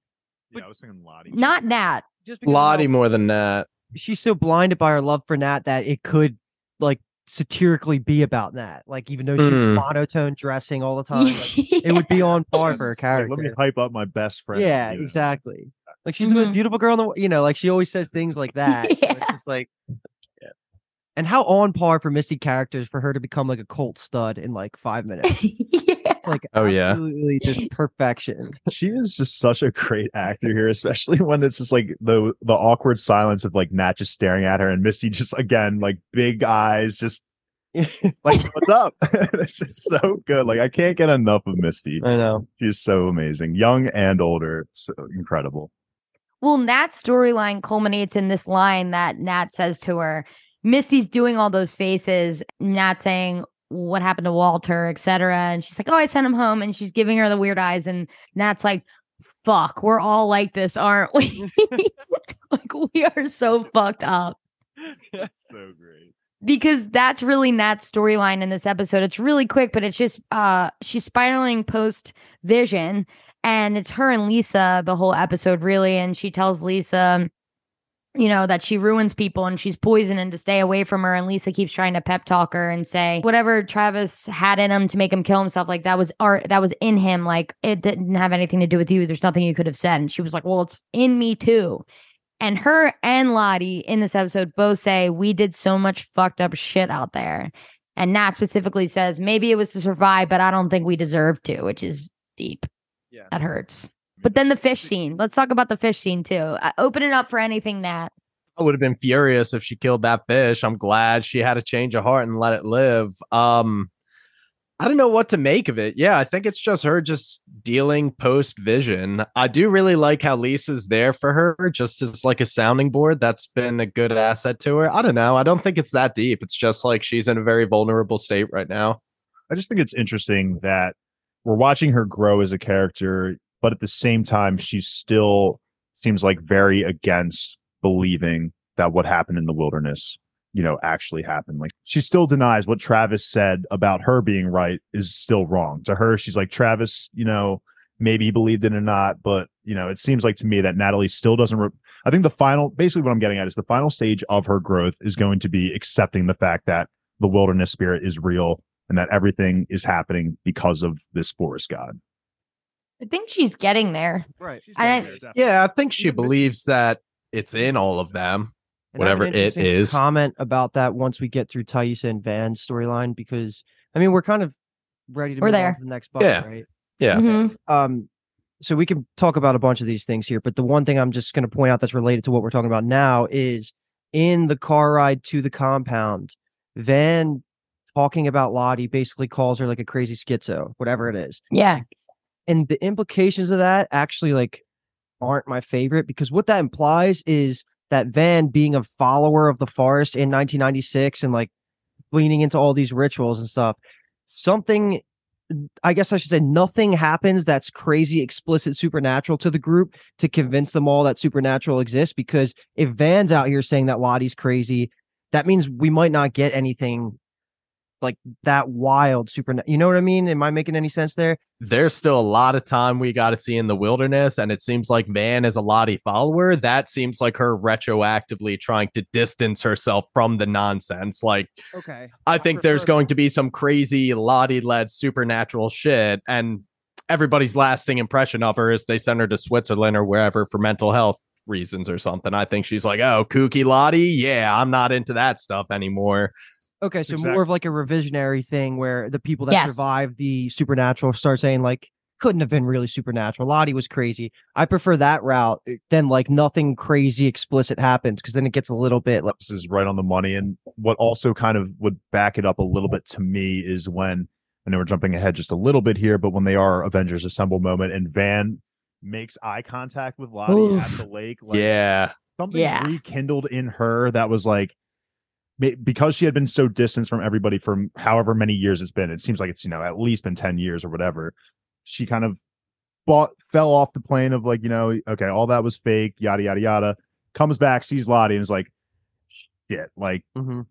yeah, I was thinking Lottie. not Nat. Just Lottie more than Nat. she's so blinded by her love for Nat that it could like satirically be about that. Like even though she's Mm. monotone dressing all the time, like, it would be on par for her Like, character. let me hype up my best friend. yeah, you know? exactly. Like she's the most Mhm. beautiful girl in the wo- you know, like she always says things like that. So Yeah. it's just like And how on par for Misty characters for her to become like a cult stud in like five minutes. yeah. Like Oh, yeah. absolutely just perfection. She is just such a great actor here, especially when it's just like the the awkward silence of like Nat just staring at her and Misty just again like big eyes, just like what's up? it's just so good. Like I can't get enough of Misty. I know. She's so amazing, young and older. So incredible. Well, Nat's storyline culminates in this line that Nat says to her. Misty's doing all those faces, Nat saying what happened to Walter, etc. And she's like, Oh, I sent him home. And she's giving her the weird eyes. And Nat's like, Fuck, we're all like this, aren't we? like, we are so fucked up. That's so great. because that's really Nat's storyline in this episode. It's really quick, but it's just uh she's spiraling post vision and it's her and Lisa the whole episode really and she tells Lisa you know that she ruins people and she's poison and to stay away from her and Lisa keeps trying to pep talk her and say whatever Travis had in him to make him kill himself like that was art that was in him like it didn't have anything to do with you there's nothing you could have said and she was like well it's in me too and her and Lottie in this episode both say we did so much fucked up shit out there. And Nat specifically says maybe it was to survive, but I don't think we deserve to, which is deep. Yeah. That hurts. But then the fish scene. Let's talk about the fish scene too. Uh, open it up for anything, Nat. I would have been furious if she killed that fish. I'm glad she had a change of heart and let it live. Um, I don't know what to make of it. Yeah, I think it's just her just dealing post vision. I do really like how Lisa's there for her, just as like a sounding board. That's been a good asset to her. I don't know. I don't think it's that deep. It's just like she's in a very vulnerable state right now. I just think it's interesting that we're watching her grow as a character, but at the same time, she still seems like very against believing that what happened in the wilderness, you know, actually happened. Like she still denies what Travis said about her being right is still wrong. To her, she's like, Travis, you know, maybe he believed it or not, but you know, it seems like to me that Natalie still doesn't. Re- I think the final, basically, what I'm getting at is the final stage of her growth is going to be accepting the fact that the wilderness spirit is real and that everything is happening because of this forest god. I think she's getting there. Right. I- Yeah, I think she believes that it's in all of them. And whatever an it interesting is. Comment about that once we get through Taissa and Van's storyline because I mean we're kind of ready to We're move there. on to the next book, Yeah. right? Yeah. Mhm. Um, so we can talk about a bunch of these things here, but the one thing I'm just going to point out that's related to what we're talking about now is in the car ride to the compound, Van talking about Lottie basically calls her like a crazy schizo, whatever it is. Yeah. And the implications of that actually like aren't my favorite because what that implies is that Van being a follower of the forest in 1996 and like leaning into all these rituals and stuff, something I guess I should say nothing happens that's crazy, explicit, supernatural to the group to convince them all that supernatural exists. Because if Van's out here saying that Lottie's crazy, that means we might not get anything like that wild super. You know what I mean? Am I making any sense there? There's still a lot of time we got to see in the wilderness, and it seems like Van is a Lottie follower. That seems like her retroactively trying to distance herself from the nonsense. Like, Okay. I think there's going to be some crazy Lottie led supernatural shit, and everybody's lasting impression of her is they send her to Switzerland or wherever for mental health reasons or something. I think she's like, oh, kooky Lottie. Yeah, I'm not into that stuff anymore. Okay, so Exact- more of like a revisionary thing where the people that Yes. survived the supernatural start saying like couldn't have been really supernatural. Lottie was crazy. I prefer that route eh, than like nothing crazy explicit happens because then it gets a little bit like This is right on the money. And what also kind of would back it up a little bit to me is when I know we're jumping ahead just a little bit here, but when they are Avengers Assemble moment and Van makes eye contact with Lottie Oof. at the lake, like yeah. something Yeah. rekindled in her that was like ma- because she had been so distant from everybody for however many years it's been. It seems like it's you know at least been ten years or whatever. She kind of bought fell off the plane of like you know okay all that was fake yada yada yada. Comes back sees Lottie and is like shit like Mhm.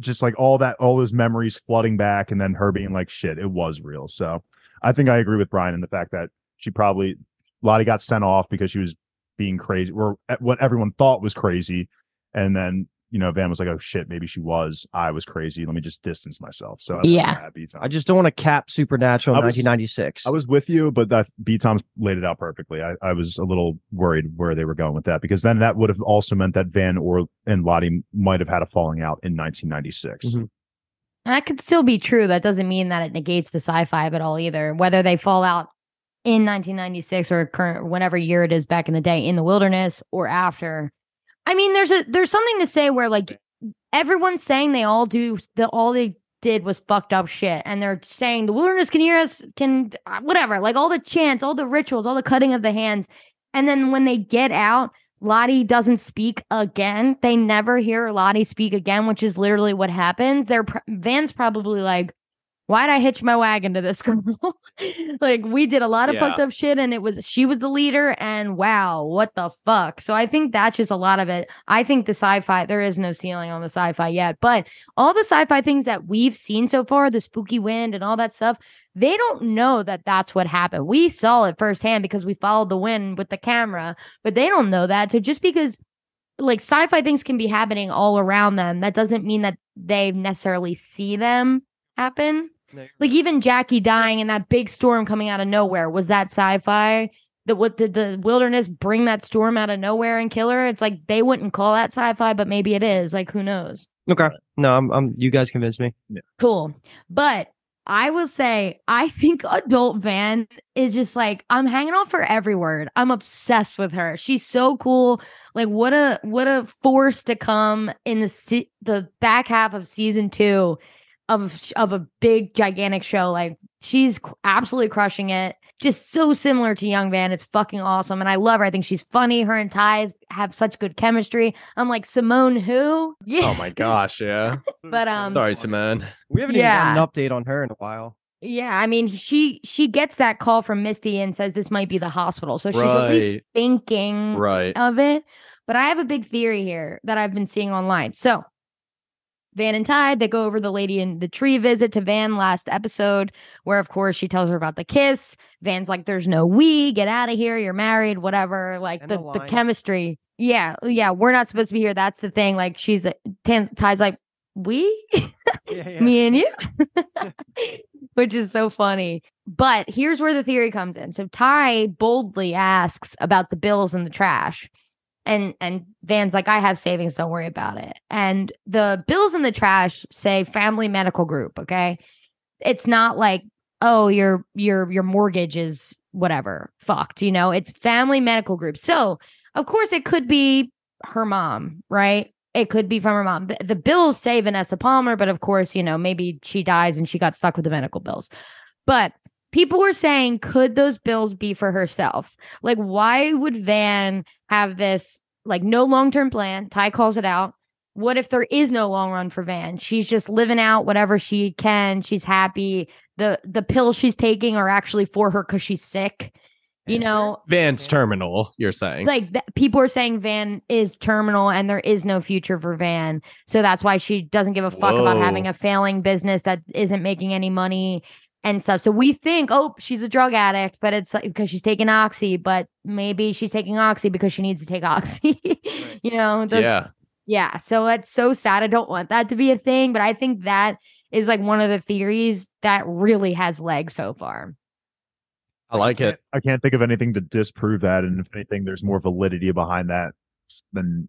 just like all that all those memories flooding back and then her being like shit it was real. So I think I agree with Brian in the fact that she probably Lottie got sent off because she was being crazy or what everyone thought was crazy and then you know van was like oh shit maybe she was i was crazy let me just distance myself so I Yeah. that, I just don't want to cap supernatural I in was- 1996. I was with you but that b tom's laid it out perfectly I, I was a little worried where they were going with that because then that would have also meant that van or and lottie might have had a falling out in 1996 Mhm. That could still be true. That doesn't mean that it negates the sci-fi of it all either. Whether they fall out in 1996 or current whatever year it is back in the day in the wilderness or after. I mean, there's a there's something to say where like everyone's saying they all do the all they did was fucked up shit, and they're saying the wilderness can hear us, can uh, whatever, like all the chants, all the rituals, all the cutting of the hands, and then when they get out. Lottie doesn't speak again. They never hear Lottie speak again, which is literally what happens. They're pr- Van's probably like, "Why'd I hitch my wagon to this girl? like we did a lot of Yeah. fucked up shit, and it was she was the leader. And wow, what the fuck? So I think that's just a lot of it. I think the sci-fi there is no ceiling on the sci-fi yet, but all the sci-fi things that we've seen so far, the spooky wind and all that stuff, they don't know that that's what happened. We saw it firsthand because we followed the wind with the camera, but they don't know that. So just because like sci-fi things can be happening all around them, that doesn't mean that they necessarily see them happen. Like even Jackie dying in that big storm coming out of nowhere, was that sci-fi? That what did the wilderness bring that storm out of nowhere and kill her? It's like they wouldn't call that sci-fi, but maybe it is. Like who knows? okay. No, I'm, I'm. You guys convinced me. Cool. But I will say, I think adult Van is just like I'm hanging off her every word. I'm obsessed with her. She's so cool. Like what a what a force to come in the se- the back half of season two of of a big gigantic show. Like she's absolutely crushing it. Just so similar to Young Van. It's fucking awesome, and I love her. I think she's funny. Her and Tai's have such good chemistry. I'm like Simone, who? Yeah. Oh my gosh. Yeah. But, um, Sorry, Simone. We haven't Yeah. even gotten an update on her in a while. Yeah, I mean, she she gets that call from Misty and says this might be the hospital, so she's at least thinking Right. of it. But I have a big theory here that I've been seeing online. So Van and Tide, they go over the lady in the tree visit to Van last episode, where of course she tells her about the kiss. Van's like, "There's no we, get out of here, you're married, whatever." Like And the, the the chemistry. Yeah, yeah, we're not supposed to be here. That's the thing. Like she's Tai's like, we Yeah, yeah. me and you which is so funny but here's where the theory comes in so ty boldly asks about the bills in the trash and and van's like i have savings don't worry about it and the bills in the trash say family medical group okay it's not like oh your your your mortgage is whatever fucked you know it's family medical group so of course it could be her mom right it could be from her mom. The, the bills say Vanessa Palmer, but of course, you know, maybe she dies and she got stuck with the medical bills. But people were saying, could those bills be for herself? Like, why would Van have this, like, no long term plan? Tai calls it out. What if there is no long run for Van? She's just living out whatever she can. She's happy. The the pills she's taking are actually for her because she's sick. You know, Van's terminal, you're saying. like th- people are saying Van is terminal and there is no future for Van. So that's why she doesn't give a fuck about having a failing business that isn't making any money and stuff. So we think, oh, she's a drug addict, but it's like because she's taking oxy, but maybe she's taking oxy because she needs to take oxy. you know, those- yeah. yeah. So it's so sad. I don't want that to be a thing, but I think that is like one of the theories that really has legs so far. I like it. I can't think of anything to disprove that. And if anything, there's more validity behind that than,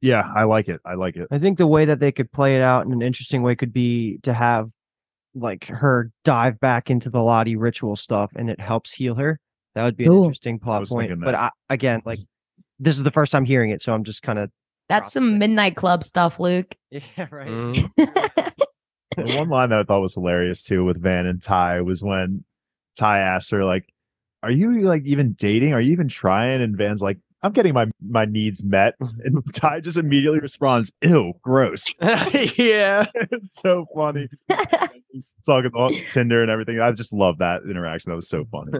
yeah, I like it. I like it. I think the way that they could play it out in an interesting way could be to have like her dive back into the Lottie ritual stuff and it helps heal her. That would be an Ooh. interesting plot point. But. I, again, like this is the first time hearing it, so I'm just kind of That's some Processing. midnight club stuff, Luke. yeah, right. Mm. The one line that I thought was hilarious too with Van and Tai was when Tai asked her, like, are you like even dating? Are you even trying? And Van's like, I'm getting my my needs met. And Tai just immediately responds, ew, gross. yeah. it's so funny. He's talking about Tinder and everything. I just love that interaction. That was so funny.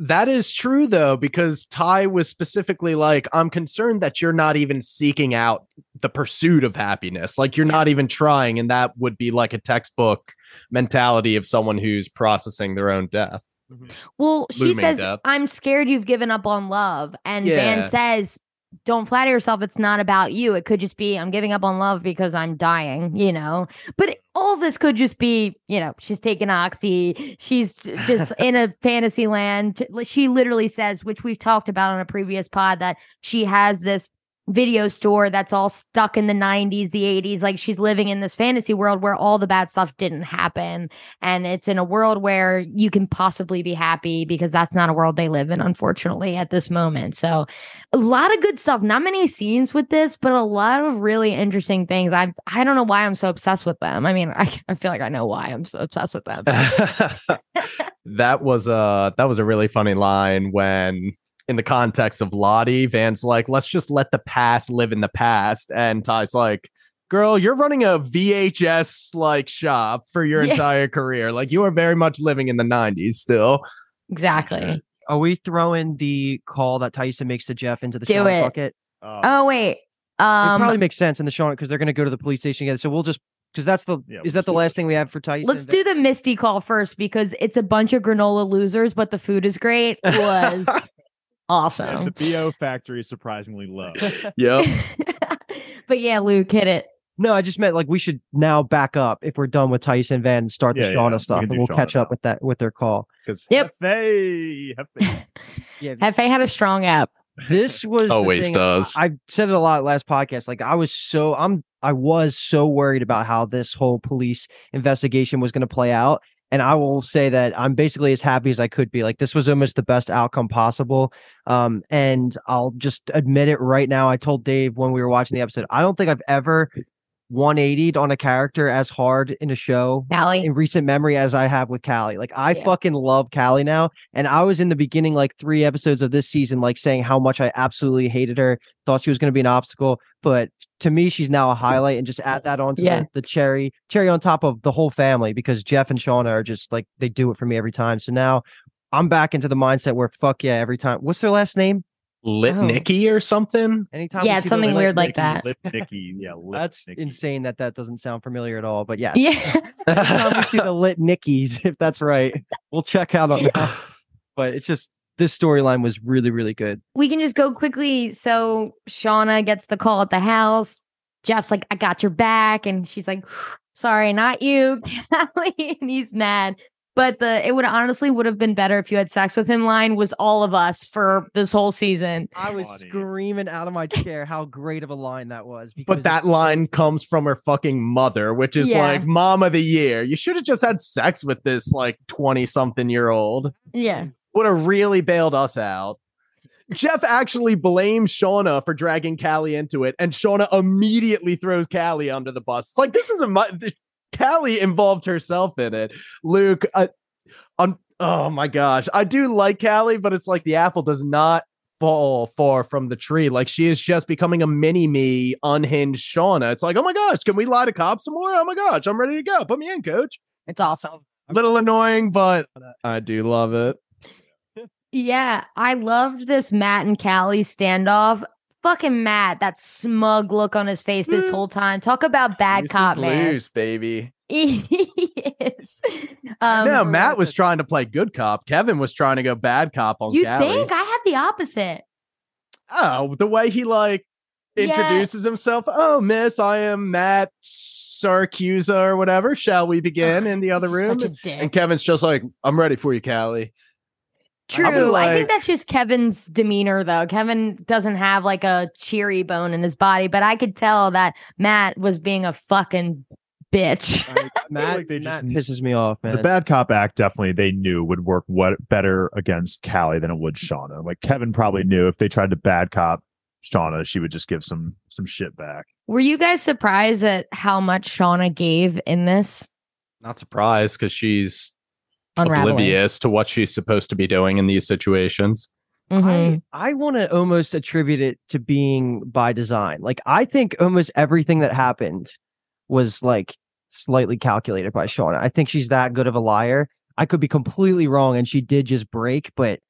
That is true though, because Tai was specifically like, I'm concerned that you're not even seeking out the pursuit of happiness. Like you're not even trying. And that would be like a textbook mentality of someone who's processing their own death. Mm-hmm. Well, she Looming says. I'm scared you've given up on love. And Yeah. Van says, don't flatter yourself. It's not about you. It could just be, I'm giving up on love because I'm dying, you know? But all this could just be, you know, she's taking Oxy. She's just in a fantasy land. She literally says, which we've talked about on a previous pod, that she has this video store that's all stuck in the 90s, the 80s. Like she's living in this fantasy world where all the bad stuff didn't happen. And it's in a world where you can possibly be happy because that's not a world they live in unfortunately at this moment. So a lot of good stuff. Not many scenes with this but a lot of really interesting things. I i don't know why i'm so obsessed with them. I mean i, I feel like i know why i'm so obsessed with them. That was a that was a really funny line when in the context of Lottie, Van's like, let's just let the past live in the past. And Tai's like, girl, you're running a VHS like shop for your Yeah. entire career. Like you are very much living in the 90s still. exactly Are we throwing the call that Tyson makes to Jeff into the Do Shauna it. bucket? Um, oh wait it um probably makes sense in the Shauna because they're going to go to the police station together. So we'll just because that's the Yeah, is we'll that the last it. thing we have for Tyson? let's do the misty call first because it's a bunch of granola losers but the food is great was and awesome the BO factory is surprisingly low. Yep. but yeah luke hit it No, I just meant like we should now back up if we're done with Tyson Van and start Yeah, the yeah, Shauna we stuff, can and we'll Shauna catch up now. with that with their call. Because Yep. Hefe, Hefe. Yeah, Hefe had a strong app this was the Always thing. does. I, I said it a lot last podcast. Like I was so I'm I was so worried about how this whole police investigation was going to play out. And I will say that I'm basically as happy as I could be. Like this was almost the best outcome possible. Um, and I'll just admit it right now. I told Dave when we were watching the episode, I don't think I've ever 180'd on a character as hard in a show Callie. in recent memory as I have with Callie. Like I Yeah. fucking love Callie now. And I was in the beginning, like three episodes of this season, like saying how much I absolutely hated her, thought she was going to be an obstacle. But to me, she's now a highlight and just add that on to Yeah. the, the cherry, cherry on top of the whole family because Jeff and Shauna are just like, they do it for me every time. So now I'm back into the mindset where fuck yeah, every time. What's their last name? Lit Oh. Or something. Anytime. Yeah, it's something weird like that. Lip Yeah, lip That's insane that that doesn't sound familiar at all. But yes. Yeah. Anytime we see the lit Nickies, if that's right, we'll check out on that. But it's just this storyline was really, really good. we can just go quickly. So Shauna gets the call at the house. Jeff's like, I got your back. And she's like, sorry, not you, Callie. and he's mad. But the it would honestly would have been better if you had sex with him line was all of us for this whole season. I was Funny. screaming out of my chair how great of a line that was. But that line comes from her fucking mother, which is Yeah. like mom of the year. You should have just had sex with this like 20 something year old. Yeah. Would have really bailed us out. Jeff actually blames Shauna for dragging Callie into it, and Shauna immediately throws Callie under the bus. It's like this isn't my th- Callie involved herself in it. Luke, uh, on oh my gosh, I do like Callie, but it's like the apple does not fall far from the tree. Like she is just becoming a mini me, unhinged Shauna. It's like, oh my gosh, can we lie to cops some more? Oh my gosh, I'm ready to go. Put me in, coach. It's awesome. A little annoying, but I do love it. Yeah, I loved this Matt and Callie standoff. Fucking Matt, that smug look on his face this Mm. whole time. Talk about bad Loose cop, is man. loose, baby. he is. Um, no, Matt was trying to play good cop. Kevin was trying to go bad cop on You Callie. think I had the opposite? Oh, the way he like Yeah. introduces himself. Oh, miss, I am Matt Saracusa or whatever. Shall we begin in the other room? Such a dick. And Kevin's just like, I'm ready for you, Callie. True. I I think that's just Kevin's demeanor, though. Kevin doesn't have like a cheery bone in his body, but I could tell that Matt was being a fucking bitch. I- Matt, like they just- Matt pisses me off, man. The bad cop act definitely they knew would work what better against Callie than it would Shauna. Like Kevin probably knew if they tried to bad cop Shauna, she would just give some some shit back. Were you guys surprised at how much Shauna gave in this? Not surprised because she's Unraveling. oblivious to what she's supposed to be doing in these situations. Mhm. I, I want to almost attribute it to being by design. Like I think almost everything that happened was like slightly calculated by Shauna. I think she's that good of a liar. I could be completely wrong and she did just break, but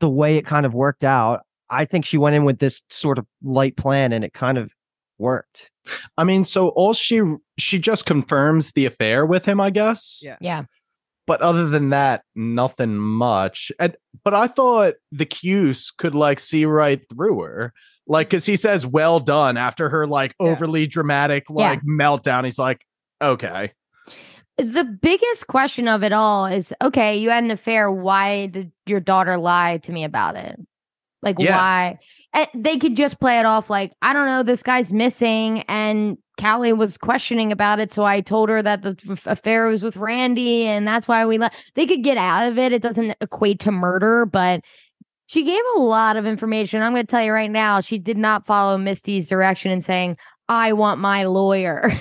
the way it kind of worked out, I think she went in with this sort of light plan and it kind of worked. I mean, so all she she just confirms the affair with him, I guess. Yeah. Yeah. But other than that, nothing much. And but I thought the Cuse could like see right through her. Like, cause he says, well done after her like Yeah. overly dramatic like meltdown. He's like, okay. The biggest question of it all is okay, you had an affair. Why did your daughter lie to me about it? Like, Yeah. why? And they could just play it off like, I don't know, this guy's missing. And Callie was questioning about it. So I told her that the f- affair was with Randy and that's why we left. They could get out of it. It doesn't equate to murder, but she gave a lot of information. I'm going to tell you right now, she did not follow Misty's direction in saying, I want my lawyer.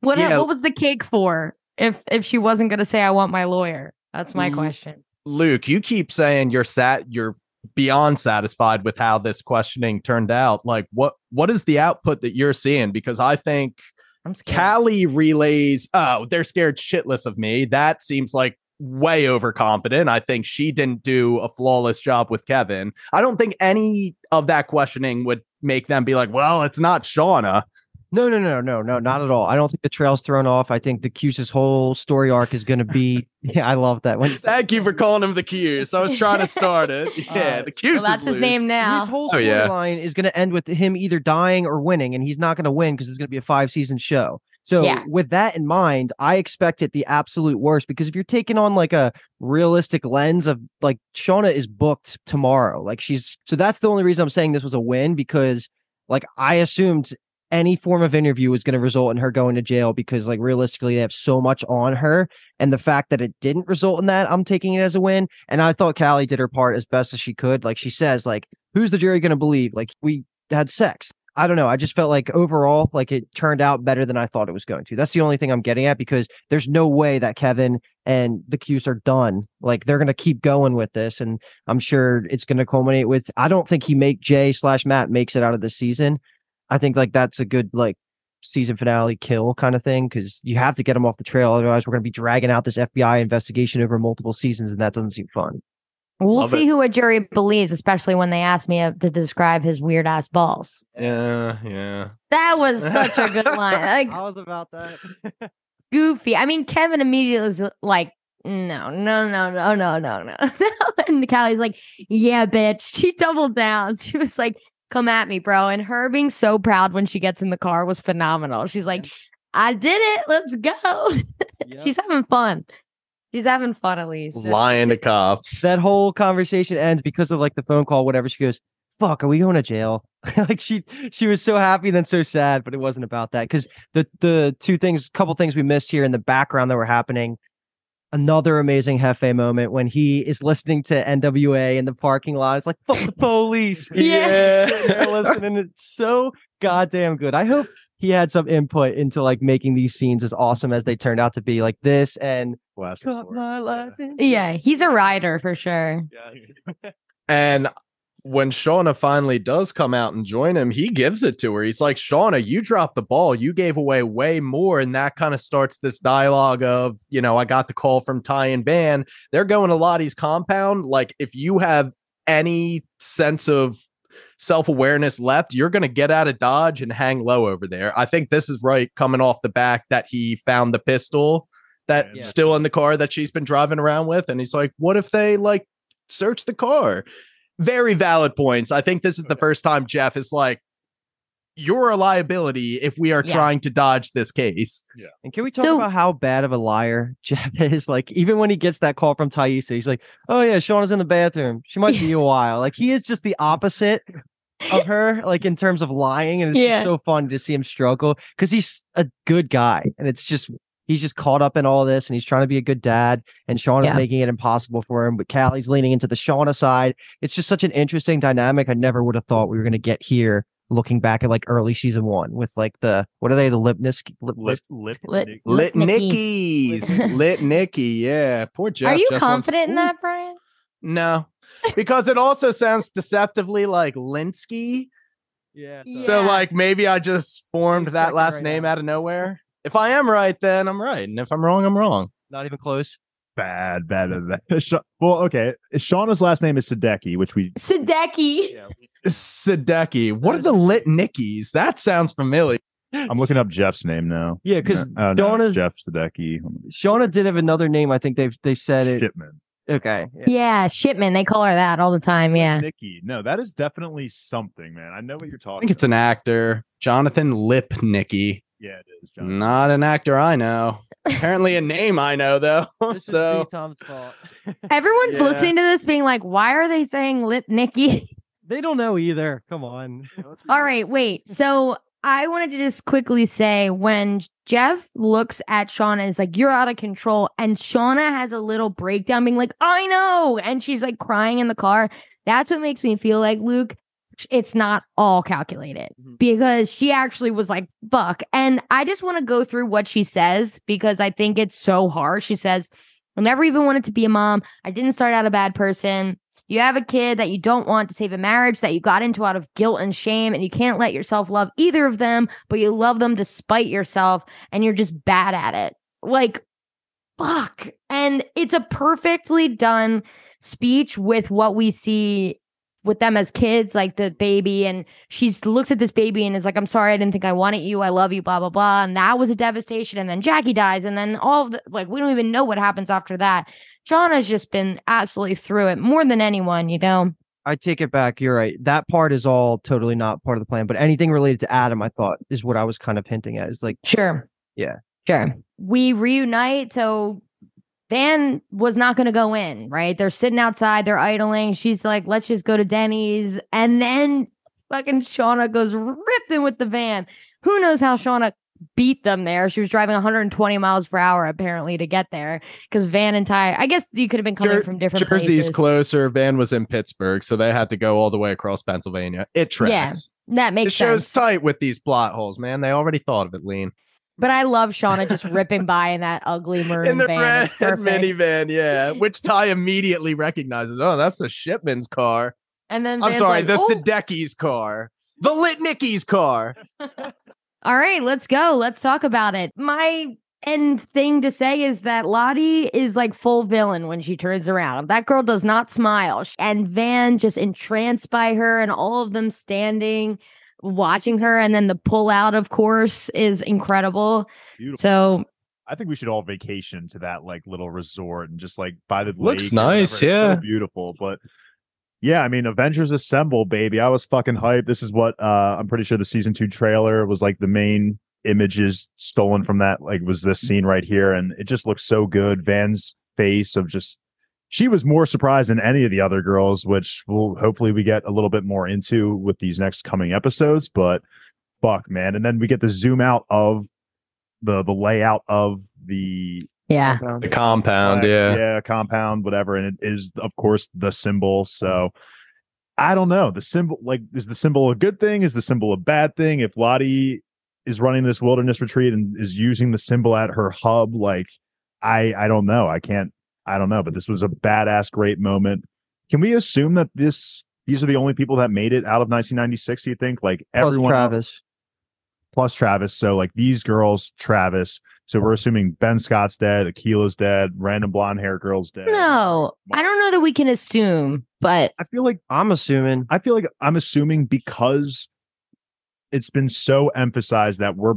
What, Yeah. what was the cake for if if she wasn't going to say, I want my lawyer? That's my question. Luke, you keep saying you're sat you're beyond satisfied with how this questioning turned out. Like what what is the output that you're seeing? Because I think I'm scared. Callie relays, oh, they're scared shitless of me. That seems like way overconfident. I think she didn't do a flawless job with Kevin. I don't think any of that questioning would make them be like, well, it's not Shauna. No, no, no, no, no, not at all. I don't think the trail's thrown off. I think the Cuse's whole story arc is going to be. Yeah, I love that. one. Thank you for calling him the Cuse. I was trying to start it. Yeah, Uh, the Cuse well, that's is his loose. name now. his whole Oh, yeah. storyline is going to end with him either dying or winning, and he's not going to win because it's going to be a five season show. So, Yeah. with that in mind, I expected the absolute worst because if you're taking on like a realistic lens of like Shauna is booked tomorrow, like she's so that's the only reason I'm saying this was a win because like I assumed any form of interview was going to result in her going to jail because like realistically they have so much on her and the fact that it didn't result in that i'm taking it as a win and i thought callie did her part as best as she could like she says like who's the jury going to believe? Like we had sex. I don't know i just felt like overall like it turned out better than i thought it was going to. That's the only thing i'm getting at because there's no way that kevin and the Cuse are done. Like they're going to keep going with this and i'm sure it's going to culminate with i don't think he make jay slash matt makes it out of the season I think like that's a good like season finale kill kind of thing because you have to get them off the trail. Otherwise, we're going to be dragging out this FBI investigation over multiple seasons, and that doesn't seem fun. We'll Love see it. who a jury believes, especially when they ask me uh, to describe his weird ass balls. Yeah, yeah. That was such a good line. Like was about that. goofy. I mean, Kevin immediately was like, no, no, no, no, no, no, no. and Callie's like, yeah, bitch. She doubled down. She was like, come at me, bro. And her being so proud when she gets in the car was phenomenal. She's like, I did it. Let's go. She's having fun. She's having fun at least. Lying to cops. that whole conversation ends because of like the phone call, whatever. She goes, "Fuck, are we going to jail?" like she she was so happy then so sad, but it wasn't about that because the the two things, couple things we missed here in the background that were happening. Another amazing Hefe moment when he is listening to NWA in the parking lot. It's like fuck the police. Yeah. They're listening. It's so goddamn good. I hope he had some input into like making these scenes as awesome as they turned out to be. Like this and Last my life. in- Yeah, he's a rider for sure. And when Shauna finally does come out and join him, he gives it to her. He's like, Shauna, you dropped the ball. You gave away way more. And that kind of starts this dialogue of, you know, I got the call from Tai and Van. They're going to Lottie's compound. Like, if you have any sense of self awareness left, you're going to get out of Dodge and hang low over there. I think this is right coming off the back that he found the pistol that's Yeah. still in the car that she's been driving around with. And he's like, what if they like search the car? Very valid points. I think this is the first time Jeff is like, you're a liability if we are Yeah. trying to dodge this case. Yeah. And can we talk So- about how bad of a liar Jeff is? Like, even when he gets that call from Taissa, he's like, "Oh yeah, Shauna's in the bathroom. She might be a while." Like, he is just the opposite of her, like in terms of lying, and it's Yeah. just so fun to see him struggle because he's a good guy, and it's just he's just caught up in all this, and he's trying to be a good dad, and Shauna's Yeah. making it impossible for him. But Callie's leaning into the Shauna side. It's just such an interesting dynamic. I never would have thought we were going to get here. Looking back at like early season one with like the what are they the Lipnisk lip, Lit, lit, Lit- Nick- Lit Nicky. Nickies. Lit Nicky. Yeah. Poor Jeff. Are you just wants- confident in that, Brian? No. Because it also sounds deceptively like Lynskey. yeah So Yeah. like maybe I just formed He's that last right name now. out of nowhere. If I am right, then I'm right. And if I'm wrong, I'm wrong. not even close. bad, bad, bad. bad. Well, okay. Shauna's last name is Sadecki, which we Sadecki. Sadecki. What are the lit Nickies? That sounds familiar. I'm looking up Jeff's name now. Yeah, because No, uh, no, Shauna's- Jeff Sadecki. Shauna did have another name. I think they've they said it. Shipman. Okay. yeah. Yeah, Shipman. They call her that all the time. Yeah. Nikki. No, that is definitely something, man. I know what you're talking I think it's an actor. Jonathan Lip Lipnicki. Yeah, it is. John. Not an actor I know. Apparently a name I know though. This so Tom's fault. Everyone's Yeah. listening to this being like, why are they saying Lip Nikki? they don't know either. Come on. All right, wait. So I wanted to just quickly say when Jeff looks at Shauna, is like, You're out of control. And Shauna has a little breakdown, being like, I know. And she's like crying in the car. That's what makes me feel like, Luke, it's not all calculated Mhm. because she actually was like, Fuck. And I just want to go through what she says because I think it's so hard. She says, I never even wanted to be a mom. I didn't start out a bad person. You have a kid that you don't want to save a marriage that you got into out of guilt and shame, and you can't let yourself love either of them, but you love them despite yourself, and you're just bad at it. Like, fuck. And it's a perfectly done speech with what we see with them as kids, like the baby, and she looks at this baby and is like, I'm sorry, I didn't think I wanted you. I love you, blah, blah, blah. And that was a devastation. And then Jackie dies, and then all the like, we don't even know what happens after that. John has just been absolutely through it more than anyone, you know. I take it back. You're right. That part is all totally not part of the plan. But anything related to Adam, I thought is what I was kind of hinting at. Is like, Sure. Yeah. Sure. We reunite. So Van was not going to go in, right? They're sitting outside, they're idling. She's like, let's just go to Denny's. And then fucking Shauna goes ripping with the van. Who knows how Shauna beat them there? She was driving 120 miles per hour apparently to get there because Van and Tai, I guess you could have been coming Jer- from different Jersey's places. closer. Van was in Pittsburgh, so they had to go all the way across Pennsylvania. It Yeah, tracks. That it makes shows tight with these plot holes, man. They already thought of it, lean. But I love Shauna just ripping by in that ugly maroon in the van. red It's perfect. minivan, yeah, which Tai immediately recognizes. Oh, that's the shipman's car. And then I'm sorry, like, the "Oh." Sadecki's car, the Litnicki's car. All right, let's go. Let's talk about it. My end thing to say is that Lottie is like full villain when she turns around. That girl does not smile. And Van just entranced by her and all of them standing watching her and then the pull out of course is incredible. Beautiful. So I think we should all vacation to that like little resort and just like by the Looks lake or whatever. nice, It's so yeah. beautiful. But yeah, I mean, Avengers Assemble, baby. I was fucking hyped. This is what uh I'm pretty sure the season two trailer was like the main images stolen from that. Like was this scene right here, and it just looks so good. Van's face of just she was more surprised than any of the other girls, which will hopefully we get a little bit more into with these next coming episodes. But fuck, man, and then we get the zoom out of the the layout of the Yeah. The compound, complex, yeah. yeah, compound, whatever, and it is of course the symbol. So I don't know. The symbol, like, is the symbol a good thing? Is the symbol a bad thing? If Lottie is running this wilderness retreat and is using the symbol at her hub, like, I I don't know. I can't. I don't know. But this was a badass, great moment. Can we assume that this these are the only people that made it out of 1996? Do you think? Like Plus everyone Travis. plus Travis. So like these girls, Travis. So we're assuming Ben Scott's dead, Akilah's dead, random blonde hair girl's dead. No, I don't know that we can assume, but I feel like I'm assuming. I feel like I'm assuming because it's been so emphasized that we're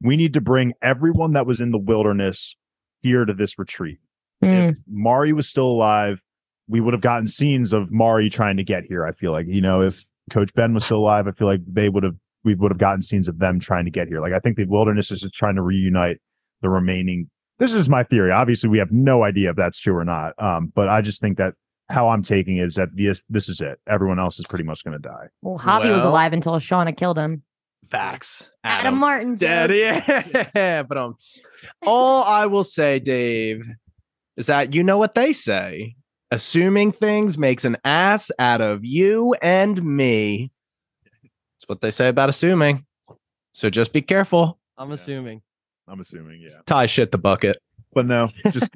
we need to bring everyone that was in the wilderness here to this retreat. Mm, If Mari was still alive, we would have gotten scenes of Mari trying to get here. I feel like, you know, if Coach Ben was still alive, I feel like they would have we would have gotten scenes of them trying to get here. Like I think the wilderness is just trying to reunite the remaining. This is my theory. Obviously, we have no idea if that's true or not. Um, but I just think that how I'm taking it is that this this is it. Everyone else is pretty much going to die. well, Javi was alive until Shauna killed him. Facts. Adam, Martin. Dead. Yeah. but um, all I will say, Dave, is that you know what they say. Assuming things makes an ass out of you and me. That's what they say about assuming. So just be careful. I'm Yeah. assuming. I'm assuming, yeah. Tie shit the bucket. But no, just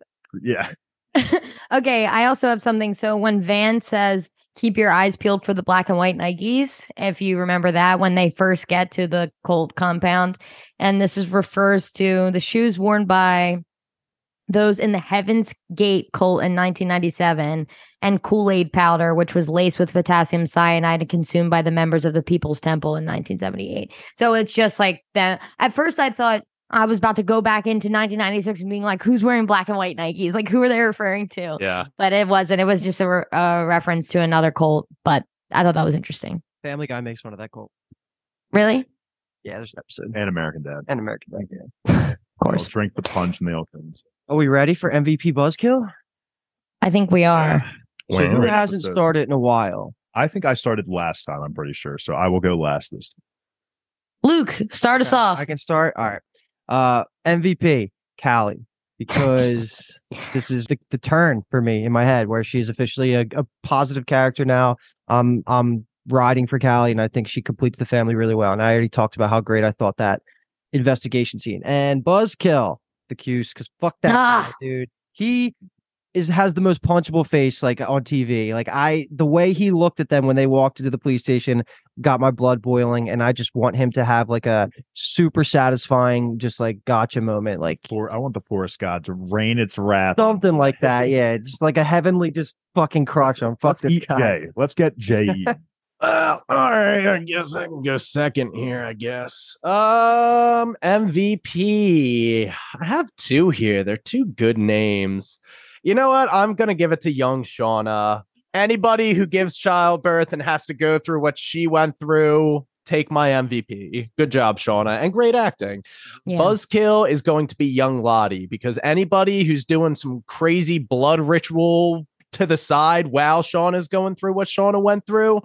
yeah. okay, I also have something. So when Van says, keep your eyes peeled for the black and white Nikes, if you remember that when they first get to the Colt compound, and this is refers to the shoes worn by those in the Heaven's Gate cult in 1997 and Kool-Aid powder, which was laced with potassium cyanide and consumed by the members of the People's Temple in 1978. So it's just like that. At first, I thought I was about to go back into 1996 and being like, who's wearing black and white Nikes? Like, who are they referring to? Yeah. But it wasn't. It was just a, re- a reference to another cult. But I thought that was interesting. Family Guy makes fun of that cult. Really? Yeah, there's an episode. And American Dad. And American Dad. yeah. Of They'll course. drink the punch and they'll come. Are we ready for MVP Buzzkill? I think we are. So who hasn't episode. started in a while? I think I started last time, I'm pretty sure. So I will go last this time. Luke, start us Okay, off. I can start. All right. Uh MVP, Callie, because this is the, the turn for me in my head where she's officially a, a positive character now. Um I'm riding for Callie and I think she completes the family really well. And I already talked about how great I thought that investigation scene. And Buzzkill, the Cuse, because fuck that Ah. guy, dude. He is has the most punchable face like on TV. Like I the way he looked at them when they walked into the police station got my blood boiling and I just want him to have like a super satisfying just like gotcha moment like For I want the forest god to rain its wrath. something like that. Yeah, just like a heavenly just fucking crush on. Fuck Let's this guy. Jay. Let's get Jay. Well, all right. I guess I can go second here. I guess. Um, MVP. I have two here. They're two good names. You know what? I'm gonna give it to young Shauna. Anybody who gives childbirth and has to go through what she went through, take my MVP. Good job, Shauna, and great acting. Yeah. Buzzkill is going to be young Lottie because anybody who's doing some crazy blood ritual to the side while Shauna's going through what Shauna went through,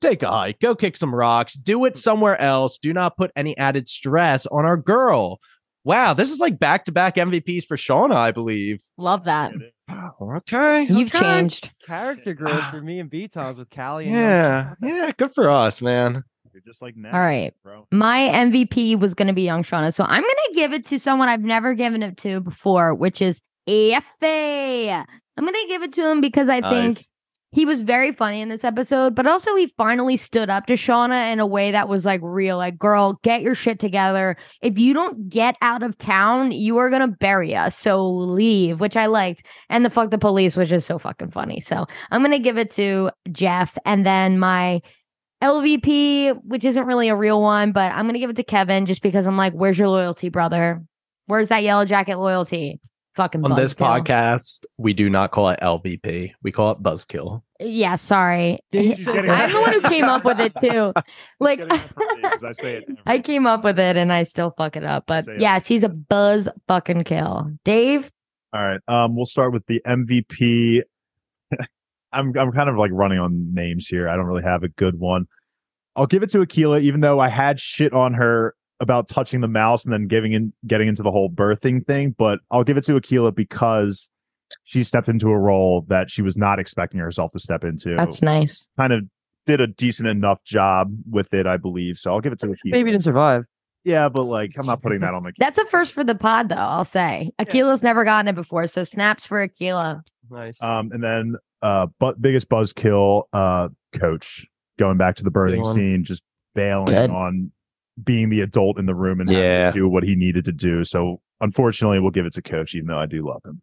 take a hike, go kick some rocks, do it mm. somewhere else. Do not put any added stress on our girl. Wow, this is like back to back MVPs for Shauna, I believe. Love that. Okay. You've okay. changed. Character growth for me and B Toms with Callie. And Yeah, yeah, good for us, man. You're just like now, All right. bro. My MVP was going to be Young Shauna. So I'm going to give it to someone I've never given it to before, which is Effie. I'm going to give it to him because I think Nice. He was very funny in this episode, but also he finally stood up to Shauna in a way that was like real. Like, girl, get your shit together. If you don't get out of town, you are gonna bury us. So leave, which I liked. And the fuck the police which is so fucking funny. So I'm gonna give it to Jeff, and then my LVP, which isn't really a real one, but I'm gonna give it to Kevin just because I'm like, where's your loyalty, brother? Where's that yellow jacket loyalty? Fucking On this buzzkill. podcast, we do not call it LVP. We call it Buzzkill. Yeah, sorry. I'm the one who came up with it too. Like Getting it from me 'cause I say it I came up with it and I still fuck it up. But Say it. yes, he's a buzz fucking kill. Dave, All right. Um, we'll start with the MVP. I'm I'm kind of like running on names here. I don't really have a good one. I'll give it to Akilah, even though I had shit on her about touching the mouse and then giving in getting into the whole birthing thing. But I'll give it to Akilah because she stepped into a role that she was not expecting herself to step into. that's nice. kind of did a decent enough job with it, I believe. So I'll give it to Akilah. Baby didn't survive. Yeah, but like I'm not putting that on the That's a first for the pod, though. I'll say Akilah's never gotten it before, so snaps for Akilah. Nice. Um, and then uh, but biggest buzzkill, uh, coach going back to the birthing scene, just bailing Good. on being the adult in the room and having to Yeah. do what he needed to do. So unfortunately, we'll give it to coach, even though I do love him.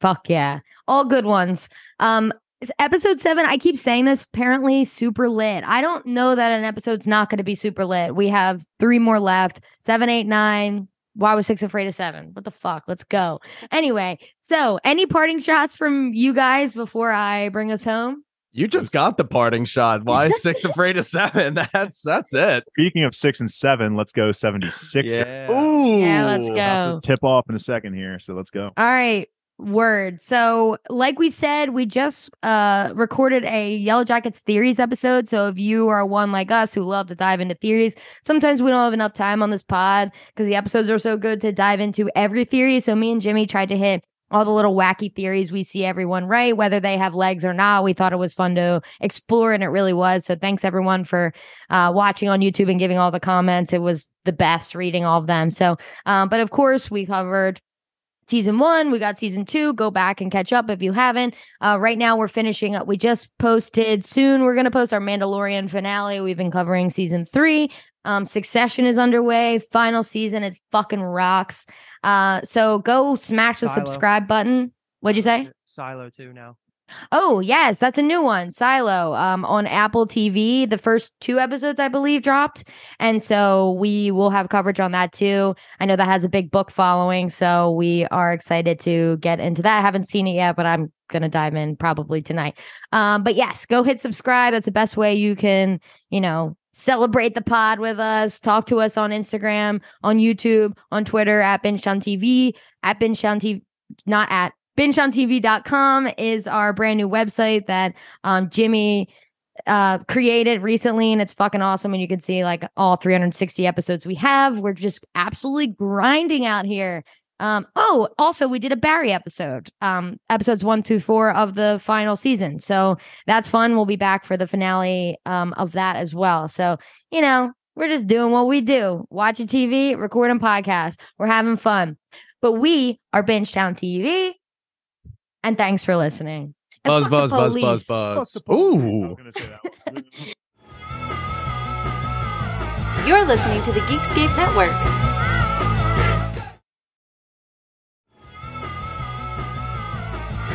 Fuck yeah. All good ones. Um episode 7, I keep saying this, apparently super lit. I don't know that an episode's not going to be super lit. We have 3 more left. Seven, eight, nine. Why was 6 afraid of 7? What the fuck? Let's go. Anyway, so any parting shots from you guys before I bring us home? You just got the parting shot. Why six afraid of seven? That's that's it. Speaking of six and seven, let's go 76. Ooh. Yeah, let's go. tip off in a second here. So let's go. All right. Word. So, like we said, we just uh recorded a Yellow Jackets theories episode. So, if you are one like us who love to dive into theories, sometimes we don't have enough time on this pod because the episodes are so good to dive into every theory. So, me and Jimmy tried to hit all the little wacky theories we see everyone right, whether they have legs or not. We thought it was fun to explore, and it really was. So, thanks everyone for uh, watching on YouTube and giving all the comments. It was the best reading all of them. So, um, but of course, we covered season one. We got season two. Go back and catch up if you haven't. Uh, right now, we're finishing up. We just posted soon. We're going to post our Mandalorian finale. We've been covering season three. Um, Succession is underway. Final season. It fucking rocks. Uh, so go smash the Silo. subscribe button. What'd you say? Silo too now. Oh, yes, that's a new one. Silo um on Apple TV. The first two episodes I believe dropped. And so we will have coverage on that too. I know that has a big book following, so we are excited to get into that. I haven't seen it yet, but I'm going to dive in probably tonight. Um but yes, go hit subscribe. That's the best way you can, you know, celebrate the pod with us. Talk to us on Instagram, on YouTube, on Twitter at Bingetown TV, at Bingetown TV, not at bingetowntv.com is our brand new website that um, Jimmy uh, created recently, and it's fucking awesome. And you can see like all 360 episodes we have. We're just absolutely grinding out here. Um, oh, also, we did a Barry episode, um, episodes one through four of the final season. So that's fun. We'll be back for the finale um, of that as well. So, you know, we're just doing what we do watching TV, recording podcasts. We're having fun. But we are Bingetown TV. And thanks for listening. And Buzz, fuck buzz, buzz, buzz, buzz. Fuck the police. I was Ooh. gonna say that one. You're listening to the Geekscape Network.